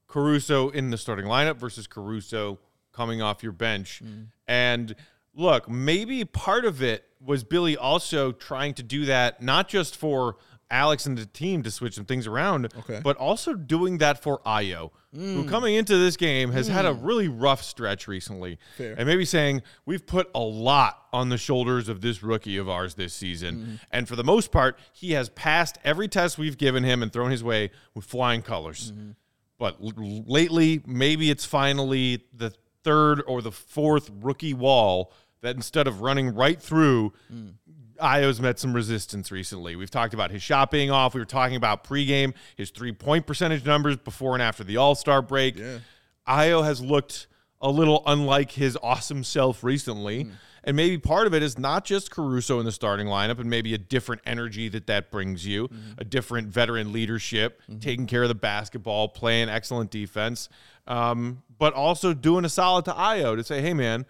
Caruso in the starting lineup versus Caruso coming off your bench. And look, maybe part of it was Billy also trying to do that not just for Alex and the team to switch some things around, Okay. but also doing that for Ayo, who mm. coming into this game has had a mm. really rough stretch recently. Fair. And maybe saying, we've put a lot on the shoulders of this rookie of ours this season. Mm-hmm. And for the most part, he has passed every test we've given him and thrown his way with flying colors. Mm-hmm. but l- lately, maybe it's finally the third or the fourth rookie wall that instead of running right through, mm. Ayo's met some resistance recently. We've talked about his shot being off. We were talking about pregame, his three point percentage numbers before and after the All Star break. Yeah. Ayo has looked a little unlike his awesome self recently. Hmm. And maybe part of it is not just Caruso in the starting lineup and maybe a different energy that that brings you, hmm. a different veteran leadership, hmm. taking care of the basketball, playing excellent defense, um, but also doing a solid to Ayo to say, hey, man,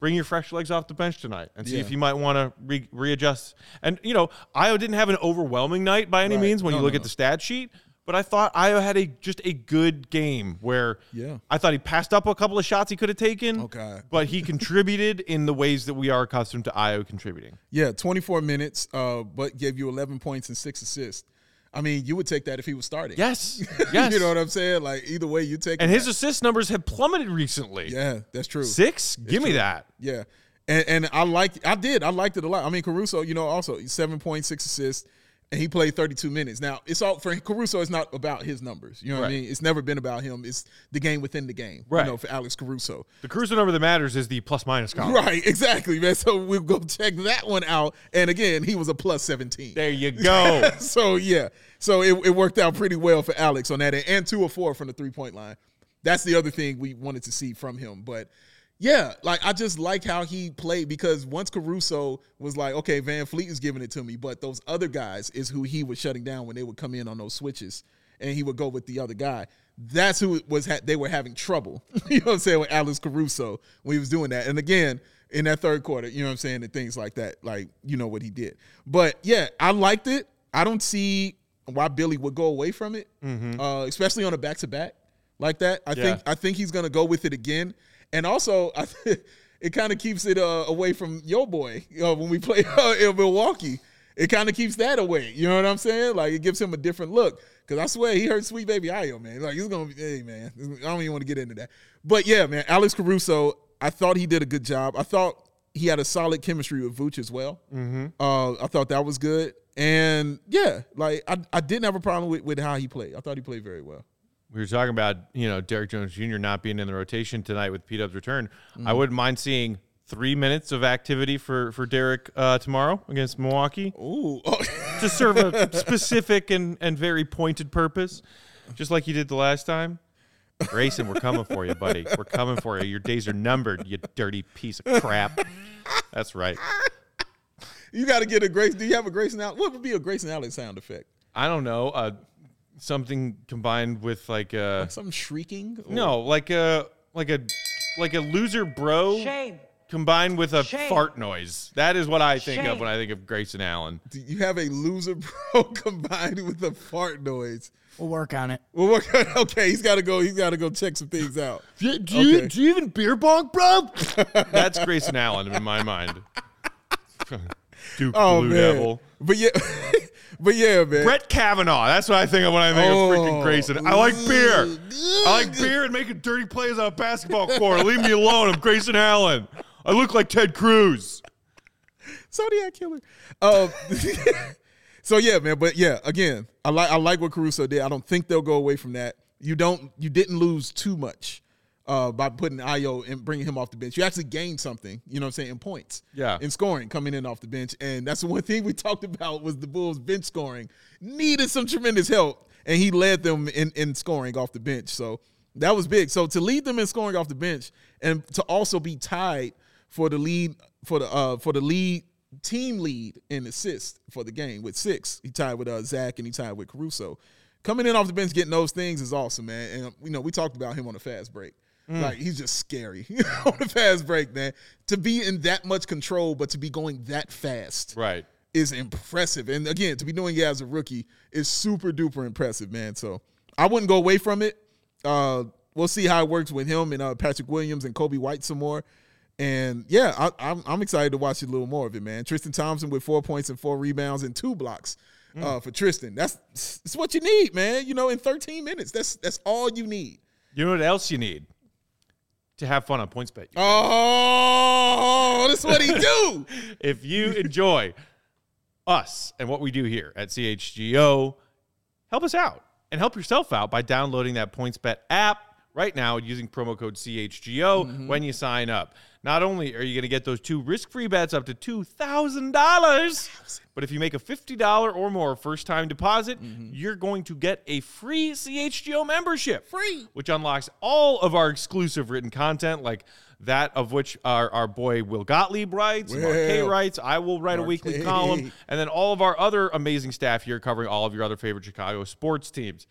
bring your fresh legs off the bench tonight and see Yeah. if you might want to re- readjust. And, you know, Ayo didn't have an overwhelming night by any Right. means when No, you look no, at the stat sheet. But I thought Ayo had a just a good game where Yeah. I thought he passed up a couple of shots he could have taken. Okay. But he contributed in the ways that we are accustomed to Ayo contributing. Yeah, 24 minutes, uh, but gave you 11 points and six assists. I mean, you would take that if he was starting. Yes. (laughs) Yes. you know what I'm saying? Like either way, you take. and his assist numbers have plummeted recently. yeah, that's true. Six? Give me that. Yeah, and and I like I did I liked it a lot. I mean, Caruso, you know, also seven point six assists, and he played 32 minutes. Now it's all for Caruso. It's not about his numbers. You know what I mean? It's never been about him. It's the game within the game. Right. You know, for Alex Caruso. The Caruso number that matters is the plus minus column. Right, exactly, man. So we'll go check that one out. And again, he was a plus 17. There you (laughs) go. so yeah, so it, it worked out pretty well for Alex on that end, and two or four from the three point line. That's the other thing we wanted to see from him. But yeah, like I just like how he played because once Caruso was like, okay, VanVleet is giving it to me, but those other guys is who he was shutting down when they would come in on those switches, and he would go with the other guy. That's who was ha- they were having trouble. (laughs) you know what I'm saying with Alex Caruso when he was doing that. And again, in that third quarter, you know what I'm saying, and things like that, like you know what he did. But yeah, I liked it. I don't see why Billy would go away from it, uh, especially on a back to back like that. I think I think he's gonna go with it again, and also I (laughs) it kind of keeps it uh, away from your boy uh, when we play (laughs) uh, in Milwaukee. It kind of keeps that away. You know what I'm saying? Like it gives him a different look. Cause I swear he heard Sweet Baby Ayo, man. Like he's gonna be, hey man, (laughs) I don't even want to get into that. But yeah, man, Alex Caruso, I thought he did a good job. I thought he had a solid chemistry with Vooch as well. Mm-hmm. Uh, I thought that was good. And yeah, like I, I didn't have a problem with, with how he played. I thought he played very well. We were talking about, you know, Derrick Jones Jr. not being in the rotation tonight with P Dub's return. I Mm-hmm. wouldn't mind seeing three minutes of activity for, for Derrick uh, tomorrow against Milwaukee. Ooh. (laughs) to serve a specific and, and very pointed purpose, just like you did the last time. Grayson, we're coming for you, buddy. We're coming for you. Your days are numbered, you dirty piece of crap. That's right. You got to get a Grace. Do you have a Grayson Allen? What would be a Grayson Allen sound effect? I don't know. Uh, something combined with like uh, a Something shrieking? Or- no, like a like a like a loser bro Shame. combined with a Shame. fart noise. That is what I think of when I think of Grayson Allen. Do you have a loser (laughs) bro combined with a fart noise? We'll work on it. Well, what- okay, he's got to go. He's got to go check some things out. Do, (laughs) do you- do you even beer bong, bro? That's Grayson Allen in my mind. (laughs) Duke Oh Blue man, Devil. but yeah, but yeah, man. Brett Kavanaugh. That's what I think of when I think of freaking Oh. Grayson. I like beer. I like beer and making dirty plays on a basketball court. Leave me alone. I'm Grayson Allen. I look like Ted Cruz. Zodiac killer. Um, (laughs) so yeah, man. But yeah, again, I like I like what Caruso did. I don't think they'll go away from that. You don't. You didn't lose too much uh, by putting Ayo and bringing him off the bench. You actually gained something. You know what I'm saying in points. Yeah. In scoring coming in off the bench, and that's the one thing we (laughs) talked about was the Bulls bench scoring needed some tremendous help, and he led them in in scoring off the bench. So that was big. So to lead them in scoring off the bench, and to also be tied for the lead for the uh for the lead team lead in assists for the game with six. He tied with uh, Zach and he tied with Caruso. Coming in off the bench, getting those things is awesome, man. And you know, we talked about him on the fast break. Like he's just scary (laughs) on the fast break, man. To be in that much control, but to be going that fast Right. is impressive. And again, to be doing it as a rookie is super duper impressive, man. So I wouldn't go away from it. Uh, we'll see how it works with him and uh, Patrick Williams and Coby White some more. And yeah, I, I'm, I'm excited to watch a little more of it, man. Tristan Thompson with four points and four rebounds and two blocks uh, for Tristan. That's it's what you need, man. You know, in 13 minutes, that's that's all you need. You know what else you need? To have fun on PointsBet. Oh, that's what he do. (laughs) if you enjoy us and what we do here at CHGO, help us out. and help yourself out by downloading that PointsBet app right now using promo code CHGO when you sign up. Not only are you going to get those two risk-free bets up to $2,000, but if you make a $50 or more first-time deposit, you're going to get a free CHGO membership. Free. Which unlocks all of our exclusive written content like that of which our, our boy Will Gottlieb writes, Mark K writes, I will write a weekly K. column, and then all of our other amazing staff here covering all of your other favorite Chicago sports teams.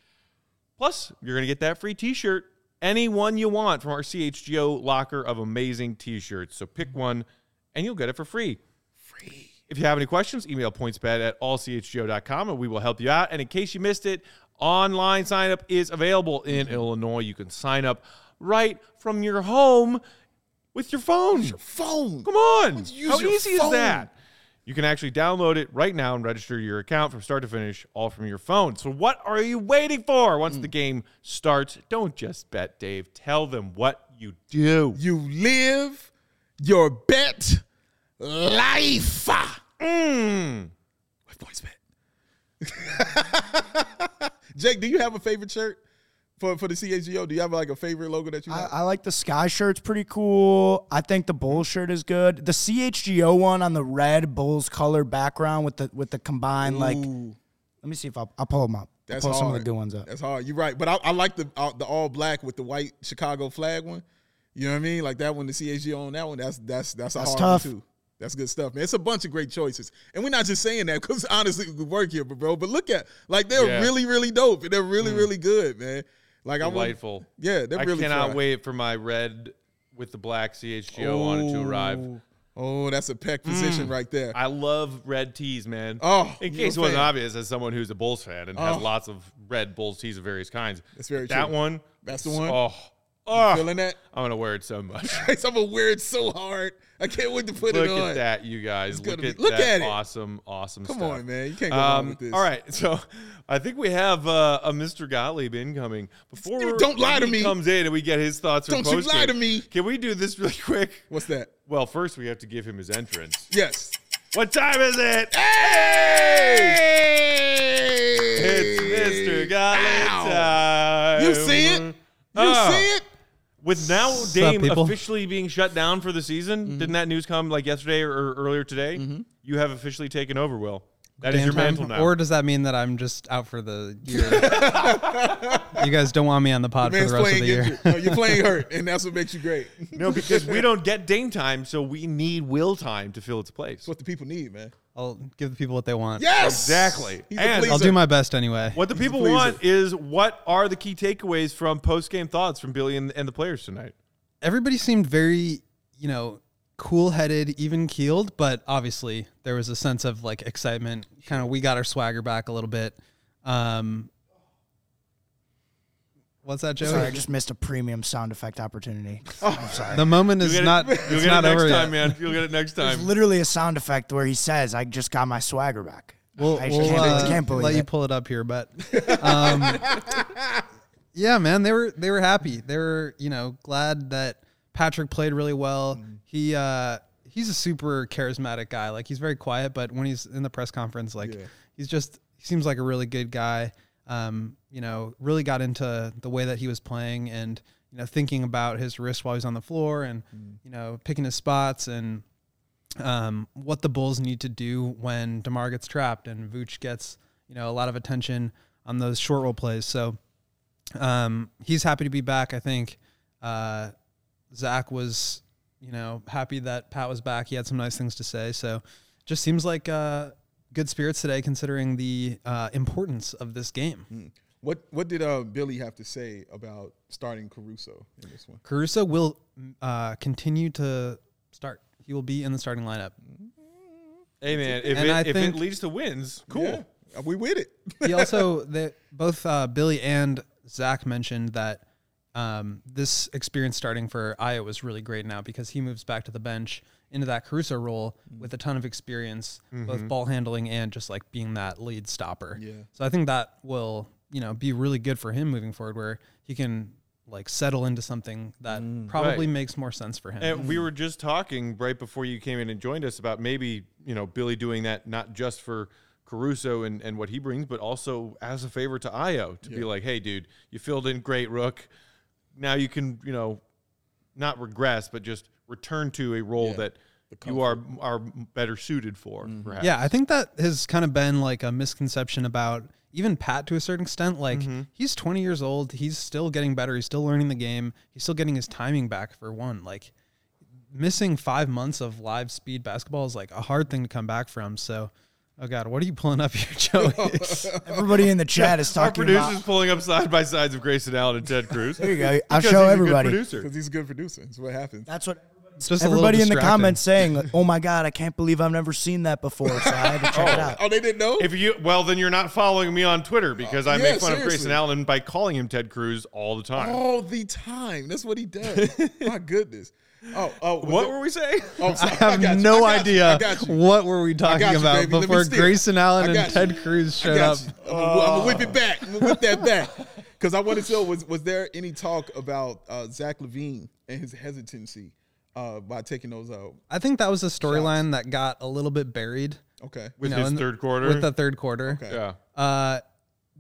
Plus, you're going to get that free t-shirt, any one you want from our CHGO locker of amazing t-shirts. So pick one and you'll get it for free. Free. If you have any questions, email pointsbet at allchgo.com and we will help you out. And in case you missed it, online sign up is available in mm-hmm. Illinois. You can sign up right from your home with your phone. Your phone. Come on. How easy is that? You can actually download it right now and register your account from start to finish, all from your phone. So, what are you waiting for? Once the game starts, don't just bet, Dave. Tell them what you do. You live your bet life. Mm. With points bet. (laughs) Jake, do you have a favorite shirt for, for the CHGO? Do you have like a favorite logo that you I, have? I like the sky shirt's pretty cool. I think the Bulls shirt is good. The CHGO one on the red Bulls color background with the with the combined like. Let me see if I'll, I'll pull them up. that's I'll pull hard. some of the good ones up. That's hard. You're right, but I, I like the uh, the all black with the white Chicago flag one. You know what I mean? Like that one, the CHGO on that one. That's that's that's a That's hard tough. one too. That's good stuff, man. It's a bunch of great choices, and we're not just saying that because honestly, we work here, but bro. But look at like they're Yeah. really really dope and they're really really good, man. Like I want, Delightful. yeah, they're I really. cannot fly. wait for my red with the black CHGO on it to arrive. Oh. Oh, that's a peck position mm. right there. I love red tees, man. Oh, in case it wasn't obvious, as someone who's a Bulls fan and has Oh. lots of red Bulls tees of various kinds. That's very that true. one. That's the one? Oh, oh Feeling that? I'm gonna wear it so much. (laughs) I'm gonna wear it so hard. I can't wait to put Look it on. Look at that, you guys. Look be- at look that at it. awesome, awesome stuff. Come stuff. on, man. You can't go wrong Um, with this. all right, so (laughs) I think we have uh, a Mr. Gottlieb incoming. Before Don't lie to he me. comes in and we get his thoughts. Don't you lie to me. Can we do this (laughs) really quick? What's that? Well, first we have to give him his entrance. Yes. What time is it? Hey! It's Mr. Gottlieb Ow. time. You see it? You Oh. see it? With now up, Dame people? officially being shut down for the season, Mm-hmm. didn't that news come like yesterday or, or earlier today? You have officially taken over, Will. That is your Damn time. mantle now. Or does that mean that I'm just out for the year? (laughs) you guys don't want me on the pod for the rest of the year. injured. No, you're playing hurt, and that's what makes you great. No, because we (laughs) don't get Dame time, so we need Will time to fill its place. what the people need, man. I'll give the people what they want. Yes, Exactly. He's a And- I'll do my best anyway. What the people pleaser. want is what are the key takeaways from post game thoughts from Billy and, and the players tonight? Everybody seemed very, you know, cool headed, even keeled, but obviously there was a sense of like excitement. Kind of, we got our swagger back a little bit. Um, what's that, Joey? Sorry, I just missed a premium sound effect opportunity. Oh, I'm sorry. the moment is You'll not. it, (laughs) you'll It's get not it next over time, yet. man. You'll get it next There's time. literally a sound effect where he says, "I just got my swagger back." We'll, I we'll can't, I uh, can't believe let you pull it up here, but um, (laughs) yeah, man, they were they were happy. They were you know glad that Patrick played really well. Mm-hmm. He uh, he's a super charismatic guy. Like he's very quiet, but when he's in the press conference, like Yeah. he's just he seems like a really good guy. Um, you know, really got into the way that he was playing and you know thinking about his wrist while he's on the floor and Mm. you know picking his spots and um, what the Bulls need to do when DeMar gets trapped and Vooch gets you know a lot of attention on those short roll plays. So um, he's happy to be back. I think uh, Zach was you know happy that Pat was back. He had some nice things to say. So just seems like uh, good spirits today, considering the uh, importance of this game. What What did uh, Billy have to say about starting Caruso in this one? Caruso will uh, continue to start. He will be in the starting lineup. Hey, man, if, it, if it leads to wins, cool. Yeah, Uh, we with it. he (laughs) also the both uh, Billy and Zach mentioned that um, this experience starting for Ayo was really great now because he moves back to the bench into that Caruso role mm-hmm. with a ton of experience, both mm-hmm. ball handling and just like being that lead stopper. Yeah. So I think that will you know be really good for him moving forward, where he can like settle into something that mm. probably Right. makes more sense for him. And we were just talking right before you came in and joined us about maybe you know Billy doing that not just for Caruso and, and what he brings, but also as a favor to Ayo to be like, hey, dude, you filled in great, Rook. Now you can, you know, not regress, but just return to a role Yeah. that you are are better suited for. Mm-hmm. Perhaps. Yeah, I think that has kind of been like a misconception about even Pat to a certain extent. Like mm-hmm. he's 20 years old, he's still getting better, he's still learning the game, he's still getting his timing back for one. Like missing five months of live speed basketball is like a hard thing to come back from. So, oh god, what are you pulling up here, (laughs) Joey? (laughs) Everybody in the chat is Our talking producer's about. pulling up side by sides of Grayson Allen and Ted Cruz. There you go. (laughs) I'll Because show he's a good everybody. producer. Because he's a good producer. That's what happens. That's what It's just a everybody in the comments saying. like, oh my god, I can't believe I've never seen that before. So I had to check it (laughs) out. Oh, they didn't know? If you well, then you're not following me on Twitter because I yeah, make fun of seriously. Grayson Allen by calling him Ted Cruz all the time. All the time. That's what he does. (laughs) My goodness. Oh, oh. what it- were we saying? (laughs) Oh. I have got you. no I idea you. what were we talking you, about baby. Before steer. Grayson Allen and Ted. Cruz showed up. I'm gonna, I'm gonna whip it back. I'm gonna whip that back. Because I want to know was was there any talk about uh, Zach LaVine and his hesitancy uh, by taking those out? I think that was a storyline that got a little bit buried Okay. With you know, his in- third quarter. with the third quarter. Okay. yeah. Uh,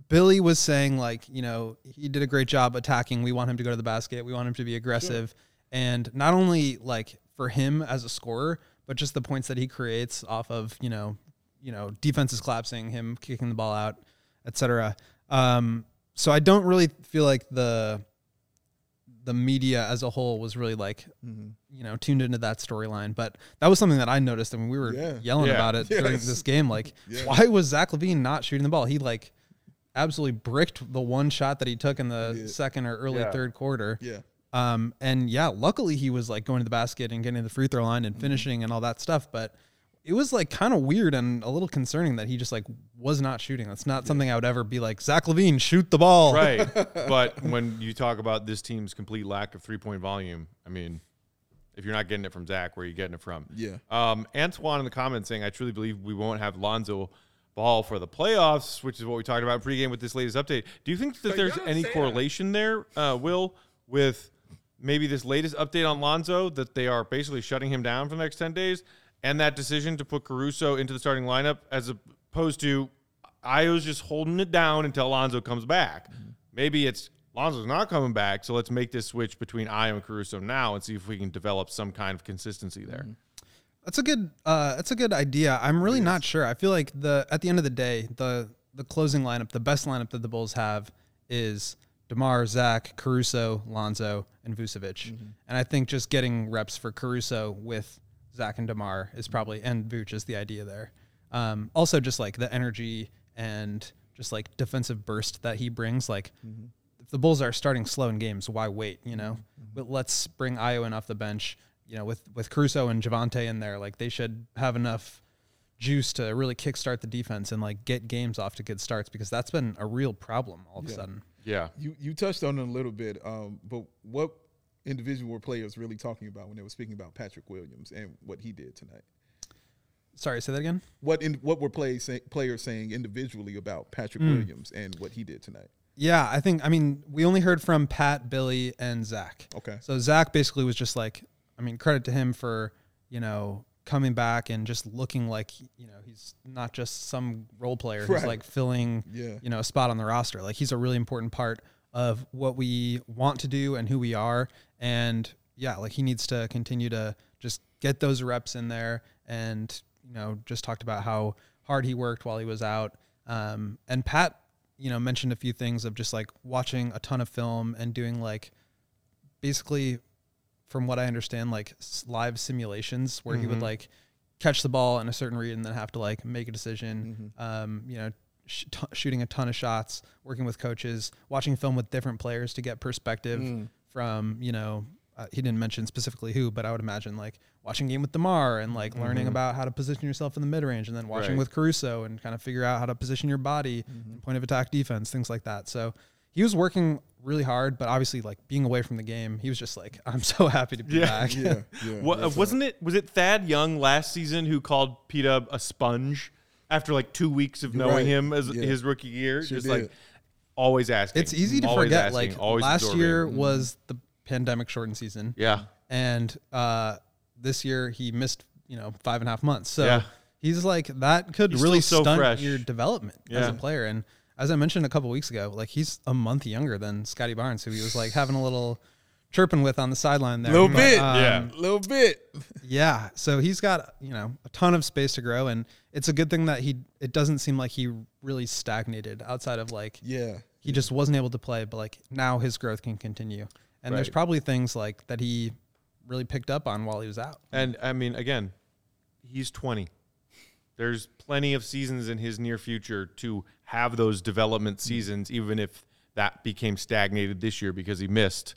Billy was saying like, you know, he did a great job attacking. We want him to go to the basket. We want him to be aggressive, and not only like for him as a scorer, but just the points that he creates off of you know, you know, defenses collapsing, him kicking the ball out, etc. Um, so I don't really feel like the the media as a whole was really like, you know, tuned into that storyline. But that was something that I noticed. I mean, we were Yeah. yelling Yeah. about it during this game. Like, (laughs) Yeah. why was Zach LaVine not shooting the ball? He like absolutely bricked the one shot that he took in the Yeah. second or early Yeah. third quarter. Yeah. Um, and yeah, luckily he was like going to the basket and getting to the free throw line Mm-hmm. and finishing and all that stuff. But it was like kind of weird and a little concerning that he just like was not shooting. That's not something I would ever be like Zach LaVine shoot the ball. Right. (laughs) but when you talk about this team's complete lack of three point volume, I mean, if you're not getting it from Zach, where are you getting it from? Yeah. Um, Antoine in the comments saying, I truly believe we won't have Lonzo Ball for the playoffs, which is what we talked about pregame with this latest update. Do you think that there's any correlation there, uh, Will, with maybe this latest update on Lonzo that they are basically shutting him down for the next 10 days and that decision to put Caruso into the starting lineup as opposed to Ayo's just holding it down until Lonzo comes back? Mm-hmm. Maybe it's Lonzo's not coming back, so let's make this switch between Ayo and Caruso now and see if we can develop some kind of consistency there. Mm-hmm. That's a good uh that's a good idea. I'm really not sure. I feel like the at the end of the day, the the closing lineup, the best lineup that the Bulls have is DeMar, Zach, Caruso, Lonzo, and Vucevic. Mm-hmm. And I think just getting reps for Caruso with Zach and DeMar is probably and Vuce is the idea there. Um, also just like the energy and just like defensive burst that he brings, like if the Bulls are starting slow in games, why wait? You know, but let's bring Ayo in off the bench. You know, with with Caruso and Javonte in there, like they should have enough juice to really kickstart the defense and like get games off to good starts because that's been a real problem all of a sudden. Yeah. You you touched on it a little bit, um, but what individual players really talking about when they were speaking about Patrick Williams and what he did tonight? Sorry, say that again. What in what were players say, players saying individually about Patrick hmm. Williams and what he did tonight? Yeah, I think I mean we only heard from Pat, Billy, and Zach. Okay. So Zach basically was just like, I mean, credit to him for you know coming back and just looking like you know he's not just some role player who's Right. like filling Yeah. you know a spot on the roster. Like he's a really important part of what we want to do and who we are. And yeah, like he needs to continue to just get those reps in there and you know just talked about how hard he worked while he was out. Um, and Pat, you know, mentioned a few things of just like watching a ton of film and doing like basically from what I understand, like live simulations where he would like catch the ball in a certain read and then have to like make a decision. Um, you know, sh- t- shooting a ton of shots, working with coaches, watching film with different players to get perspective from you know. Uh, he didn't mention specifically who, but I would imagine like watching game with DeMar and like learning about how to position yourself in the mid range, and then watching Right. with Caruso and kind of figure out how to position your body, in point of attack defense, things like that. So he was working really hard, but obviously like being away from the game, he was just like, (laughs) I'm so happy to be Yeah. back. Yeah, (laughs) yeah. What, uh, wasn't it? Was it Thad Young last season who called P Dub a sponge after like two weeks of knowing right. him as Yeah. his rookie year? Sure Just did. like always asking. It's easy to always forget. asking, like always last year was the pandemic shortened season. Yeah. And uh, this year he missed, you know, five and a half months. So Yeah. He's like that could He's really so stunt fresh. your development as a player. And as I mentioned a couple weeks ago, like he's a month younger than Scottie Barnes, who he was like having a little chirping with on the sideline there. Little But, bit, um, Yeah. little bit. Yeah, so he's got you know a ton of space to grow, and it's a good thing that he. It doesn't seem like he really stagnated outside of like Yeah, he just wasn't able to play, but like now his growth can continue, and there's probably things like that he really picked up on while he was out. And I mean, again, he's 20. There's plenty of seasons in his near future to have those development seasons, even if that became stagnated this year because he missed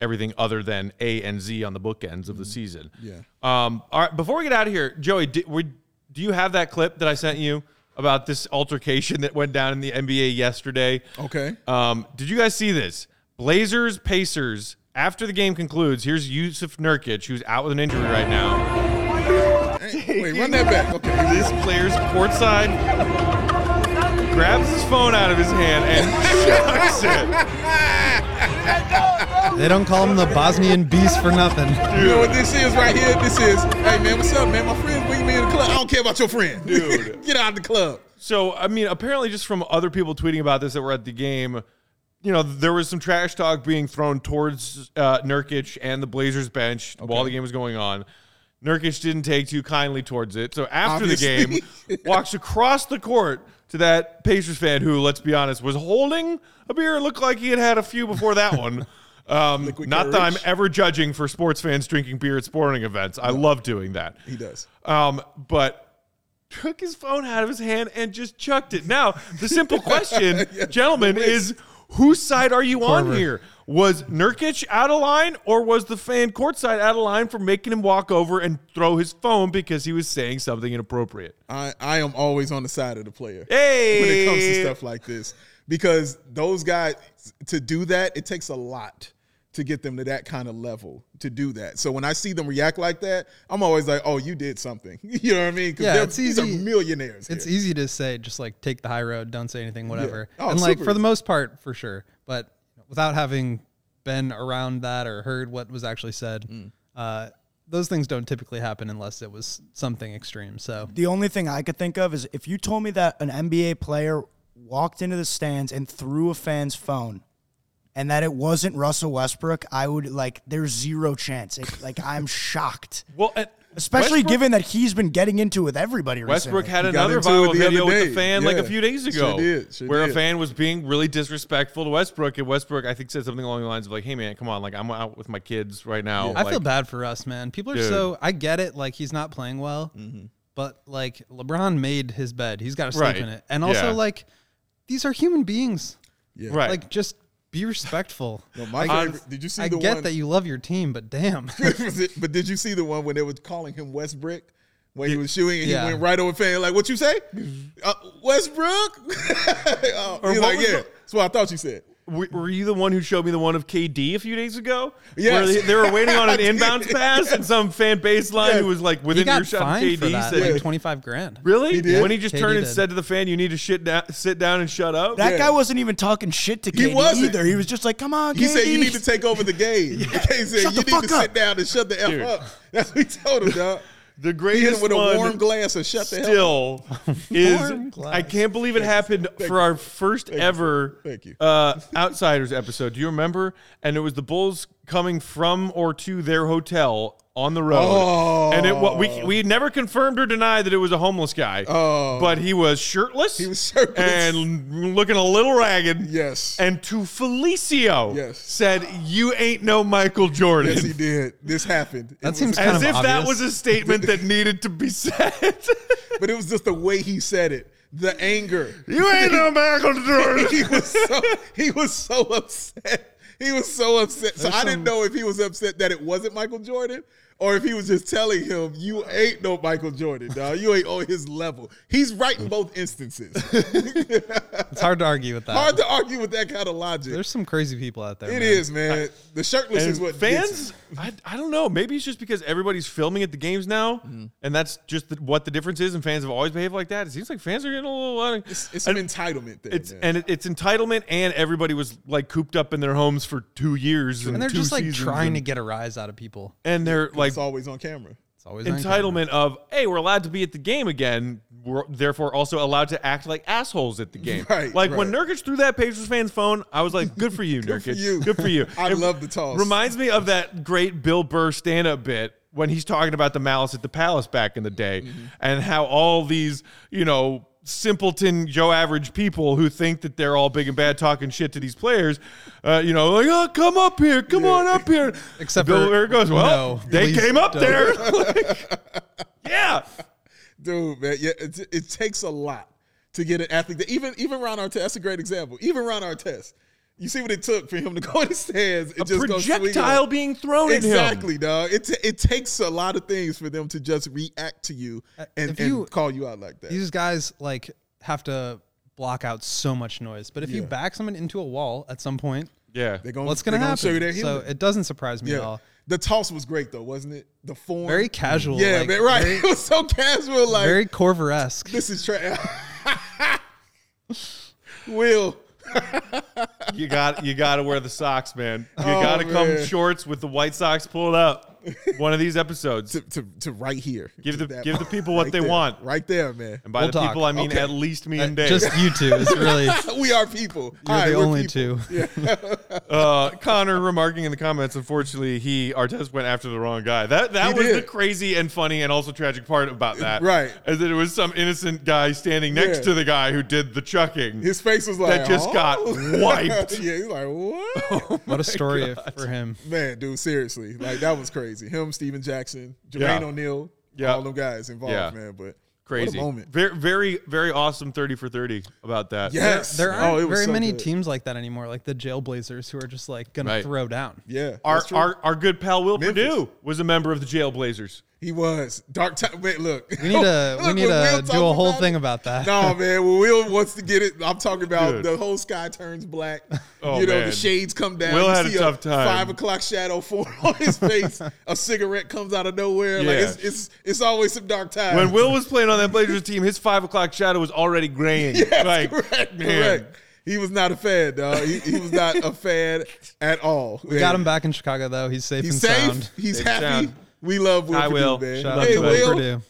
everything other than A and Z on the bookends of the season. Yeah. Um, all right. Before we get out of here, Joey, do, we, do you have that clip that I sent you about this altercation that went down in the NBA yesterday? Okay. Um, did you guys see this? Blazers, Pacers. After the game concludes, here's Jusuf Nurkic, who's out with an injury right now. Hey, wait, run that back. Okay. (laughs) This player's courtside grabs his phone out of his hand and (laughs) chucks it. They don't call him the Bosnian Beast for nothing. You know what this is right here? This is, hey man, what's up, man? My friend bring me in the club. I don't care about your friend, Dude. (laughs) Get out of the club. So, I mean, apparently, just from other people tweeting about this that were at the game, you know, there was some trash talk being thrown towards uh, Nurkic and the Blazers bench while the game was going on. Nurkic didn't take too kindly towards it. So after the game, (laughs) walks across the court to that Pacers fan who, let's be honest, was holding a beer. It looked like he had had a few before that one. (laughs) Um, Liquid not that I'm ever judging for sports fans drinking beer at sporting events. I love doing that. He does. Um, but took his phone out of his hand and just chucked it. Now, the simple (laughs) question, gentlemen, is whose side are you on here? Was Nurkic out of line or was the fan courtside out of line for making him walk over and throw his phone because he was saying something inappropriate? I, I am always on the side of the player Hey! when it comes to stuff like this because those guys to do that it takes a lot to get them to that kind of level to do that. So when I see them react like that, I'm always like, "Oh, you did something." (laughs) You know what I mean? 'Cause Yeah, they're- these are millionaires. It's here. easy to say, just like take the high road, don't say anything, whatever. Oh, and like super for the most part, for sure. But without having been around that or heard what was actually said, Mm. uh, those things don't typically happen unless it was something extreme. So The only thing I could think of is if you told me that an NBA player walked into the stands and threw a fan's phone and that it wasn't Russell Westbrook, I would like there's zero chance. It, like (laughs) I'm shocked. Well, and Especially Westbrook- given that he's been getting into with everybody Westbrook recently. had He another into it viral the video with day. the fan like a few days Sure ago, did, sure where a fan was being really disrespectful to Westbrook, and Westbrook I think said something along the lines of like, "Hey man, come on, like I'm out with my kids right now." I Like, feel bad for us, man. People are Dude. so I get it, like he's not playing well, mm-hmm. but like LeBron made his bed. He's got to sleep Right. in it. And also Yeah. like these are human beings. yeah. Right. Like just be respectful. (laughs) No, my I, favorite, did you see I the get one? that you love your team, but damn. (laughs) (laughs) But did you see the one when they were calling him Westbrook when he was shooting and Yeah. he went right over fan like, "What you say, uh, Westbrook?" oh, Or he's like, was "Yeah." the- That's what I thought you said. Were were you the one who showed me the one of KD a few days ago? Yes. Where they, they were waiting on an (laughs) did. inbounds pass, and some fan baseline Yes. who was like he within got earshot of KD for that, said, like twenty five grand. "Really?" He did? When he just KD turned and did. said to the fan, "You need to shit down, sit down, and shut up." That Yeah. guy wasn't even talking shit to He KD wasn't. either. He was just like, "Come on, He said you need to take over the game. (laughs) He said Shut you the need to up. sit down and shut the f Dude. up. (laughs) That's what he told him, dog. The He greatest with a one warm glass and shut the hell up. still (laughs) is. I can't believe it happened for our first ever Thank you. Uh, Outsiders episode. Do you remember? And it was the Bulls coming from or to their hotel on the road. Oh. And it wa- we oh. we never confirmed or denied that it was a homeless guy. Oh. But he was shirtless. He was shirtless. and looking a little ragged. Yes. And to Felicio Yes. said, "You ain't no Michael Jordan." Yes, he did. This happened. That was- seems kind As of if that was a statement that needed to be said. (laughs) but it was just the way he said it, the anger. you ain't no Michael (laughs) Jordan. he was so he was so upset. He was so upset. So I didn't know if he was upset that it wasn't Michael Jordan or if he was just telling him, "You ain't no Michael Jordan, dog. You ain't on his level." He's right in both instances. (laughs) It's hard to argue with that. Hard to argue with that kind of logic. There's some crazy people out there. It man. is, man. The shirtless And is what fans, it. I, I don't know. Maybe it's just because everybody's filming at the games now, Mm-hmm. and that's just the, what the difference is. And fans have always behaved like that. It seems like fans are getting a little. Uh, It's, it's an entitlement thing. it's man. and it, it's entitlement, and everybody was like cooped up in their homes for two years, and, And they're two just like trying and, to get a rise out of people. and they're like it's always on camera. It's always on camera. entitlement of hey, we're allowed to be at the game again. We're therefore also allowed to act like assholes at the (laughs) game. Right, like when right. Nurkic threw that Pacers fan's phone, I was like, "Good for you, (laughs) Good Nurkic. for you. Good for you." (laughs) I It love the toss. Reminds me of that great Bill Burr stand-up bit when he's talking about the malice at the palace back in the day, Mm-hmm. and how all these you know simpleton Joe average people who think that they're all big and bad talking shit to these players, uh, you know, like, oh, come up here, come on up here. Except Bill for- goes, well, no, they came up don't. there. Like, (laughs) (laughs) yeah. Dude, man, yeah, it, it takes a lot to get an athlete. That, even even Ron Artest, that's a great example. Even Ron Artest, you see what it took for him to go (laughs) in the stands and A just go swing it projectile up. being thrown at him. Exactly, dog. It, t- it takes a lot of things for them to just react to you and, Uh, if and you- call you out like that. These guys like have to block out so much noise. But if you back someone into a wall at some point, Yeah. They're gonna, what's going to they're happen? Show you their so it doesn't surprise me at all. the toss was great though, wasn't it? The form, Very casual. Yeah, like, man, right. Very, (laughs) it was so casual, like very Korver esque. this is tra- (laughs) Will. You got you got to wear the socks, man. You Oh, got to come man. shorts with the White Sox pulled up. (laughs) One of these episodes. to, to, to right here. Give the- That- give the people what right they there. want. Right there, man. And by We'll the talk. people, I mean Okay. at least me Uh, and Dave. Just you two It's (laughs) really. we are people. You're All right, the only people. two. (laughs) uh, Connor remarking in the comments. Unfortunately, he Artest went after the wrong guy. That that He was did. the crazy and funny and also tragic part about that. Right. Is that it was some innocent guy standing next Yeah. to the guy who did the chucking. His face was like That just "Oh." got wiped. yeah, he's like, what? What a story for him. Man, dude, seriously, like that was crazy. Him, Stephen Jackson, Jermaine Yeah. O'Neal, Yeah. all them guys involved, Yeah. man. But Crazy what a moment. Very, very, very awesome. Thirty for thirty about that. Yes, There Oh, aren't it was very so many good. teams like that anymore, like the Jailblazers, who are just like going Right. to throw down. Yeah, Our, our our good pal Will Memphis. Perdue was a member of the Jailblazers. He was dark time. Wait, look, We need to (laughs) we need to do a whole thing it- about that. No, (laughs) man. When Will wants to get it, I'm talking about Dude. the whole sky turns black. (laughs) Oh, you know, man. the shades come down. Will you had a tough time. Five o'clock shadow form on his face. a cigarette comes out of nowhere. Like it's, it's it's always some dark time. When Will was playing on that Blazers team, his five o'clock shadow was already graying. Yes, like, correct, man. correct. He was not a fan, dog. He, he was not a fan at all. We got him back in Chicago though. He's safe He's and safe. sound. He's Safe happy. sound. We love Will Hi, Perdue, Will. man. Shout out hey, to Will. Perdue.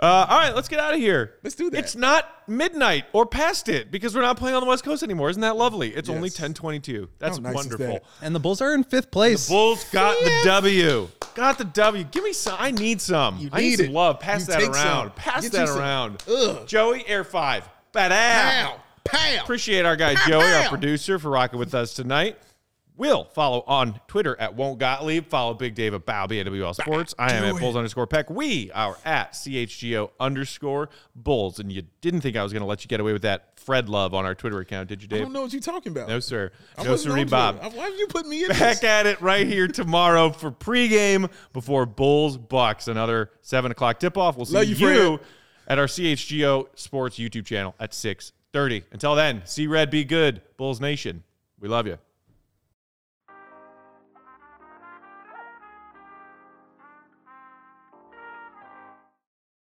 Uh, all right, let's get out of here. Let's do that. It's not midnight or past it because we're not playing on the West Coast anymore. Isn't that lovely? It's only Yes. ten twenty two. That's How nice is wonderful. that? And the Bulls are in fifth place. The Bulls got the W. Got the W. Give me some. I need some. You I need need some it. love. Pass You that take around. some. Pass Get that some. around. Ugh. Joey Air Five. Badass. Pow. Pow. Appreciate our guy Pow, Joey, our pow. producer, for rocking with us tonight. Will follow on Twitter at Won't Gottlieb. Follow Big Dave at Bow BWL Sports. I am at Bulls underscore Peck. We are at CHGO underscore Bulls. And you didn't think I was going to let you get away with that Fred love on our Twitter account, did you, Dave? I don't know what you're talking about. No, sir. I no, on Bob. Why have you put me in Back this? at it right here tomorrow for pregame before Bulls Bucks. Another seven o'clock tip off. We'll see Love you, you, at our CHGO Sports YouTube channel at six thirty. Until then, see red, be good, Bulls Nation. We love you.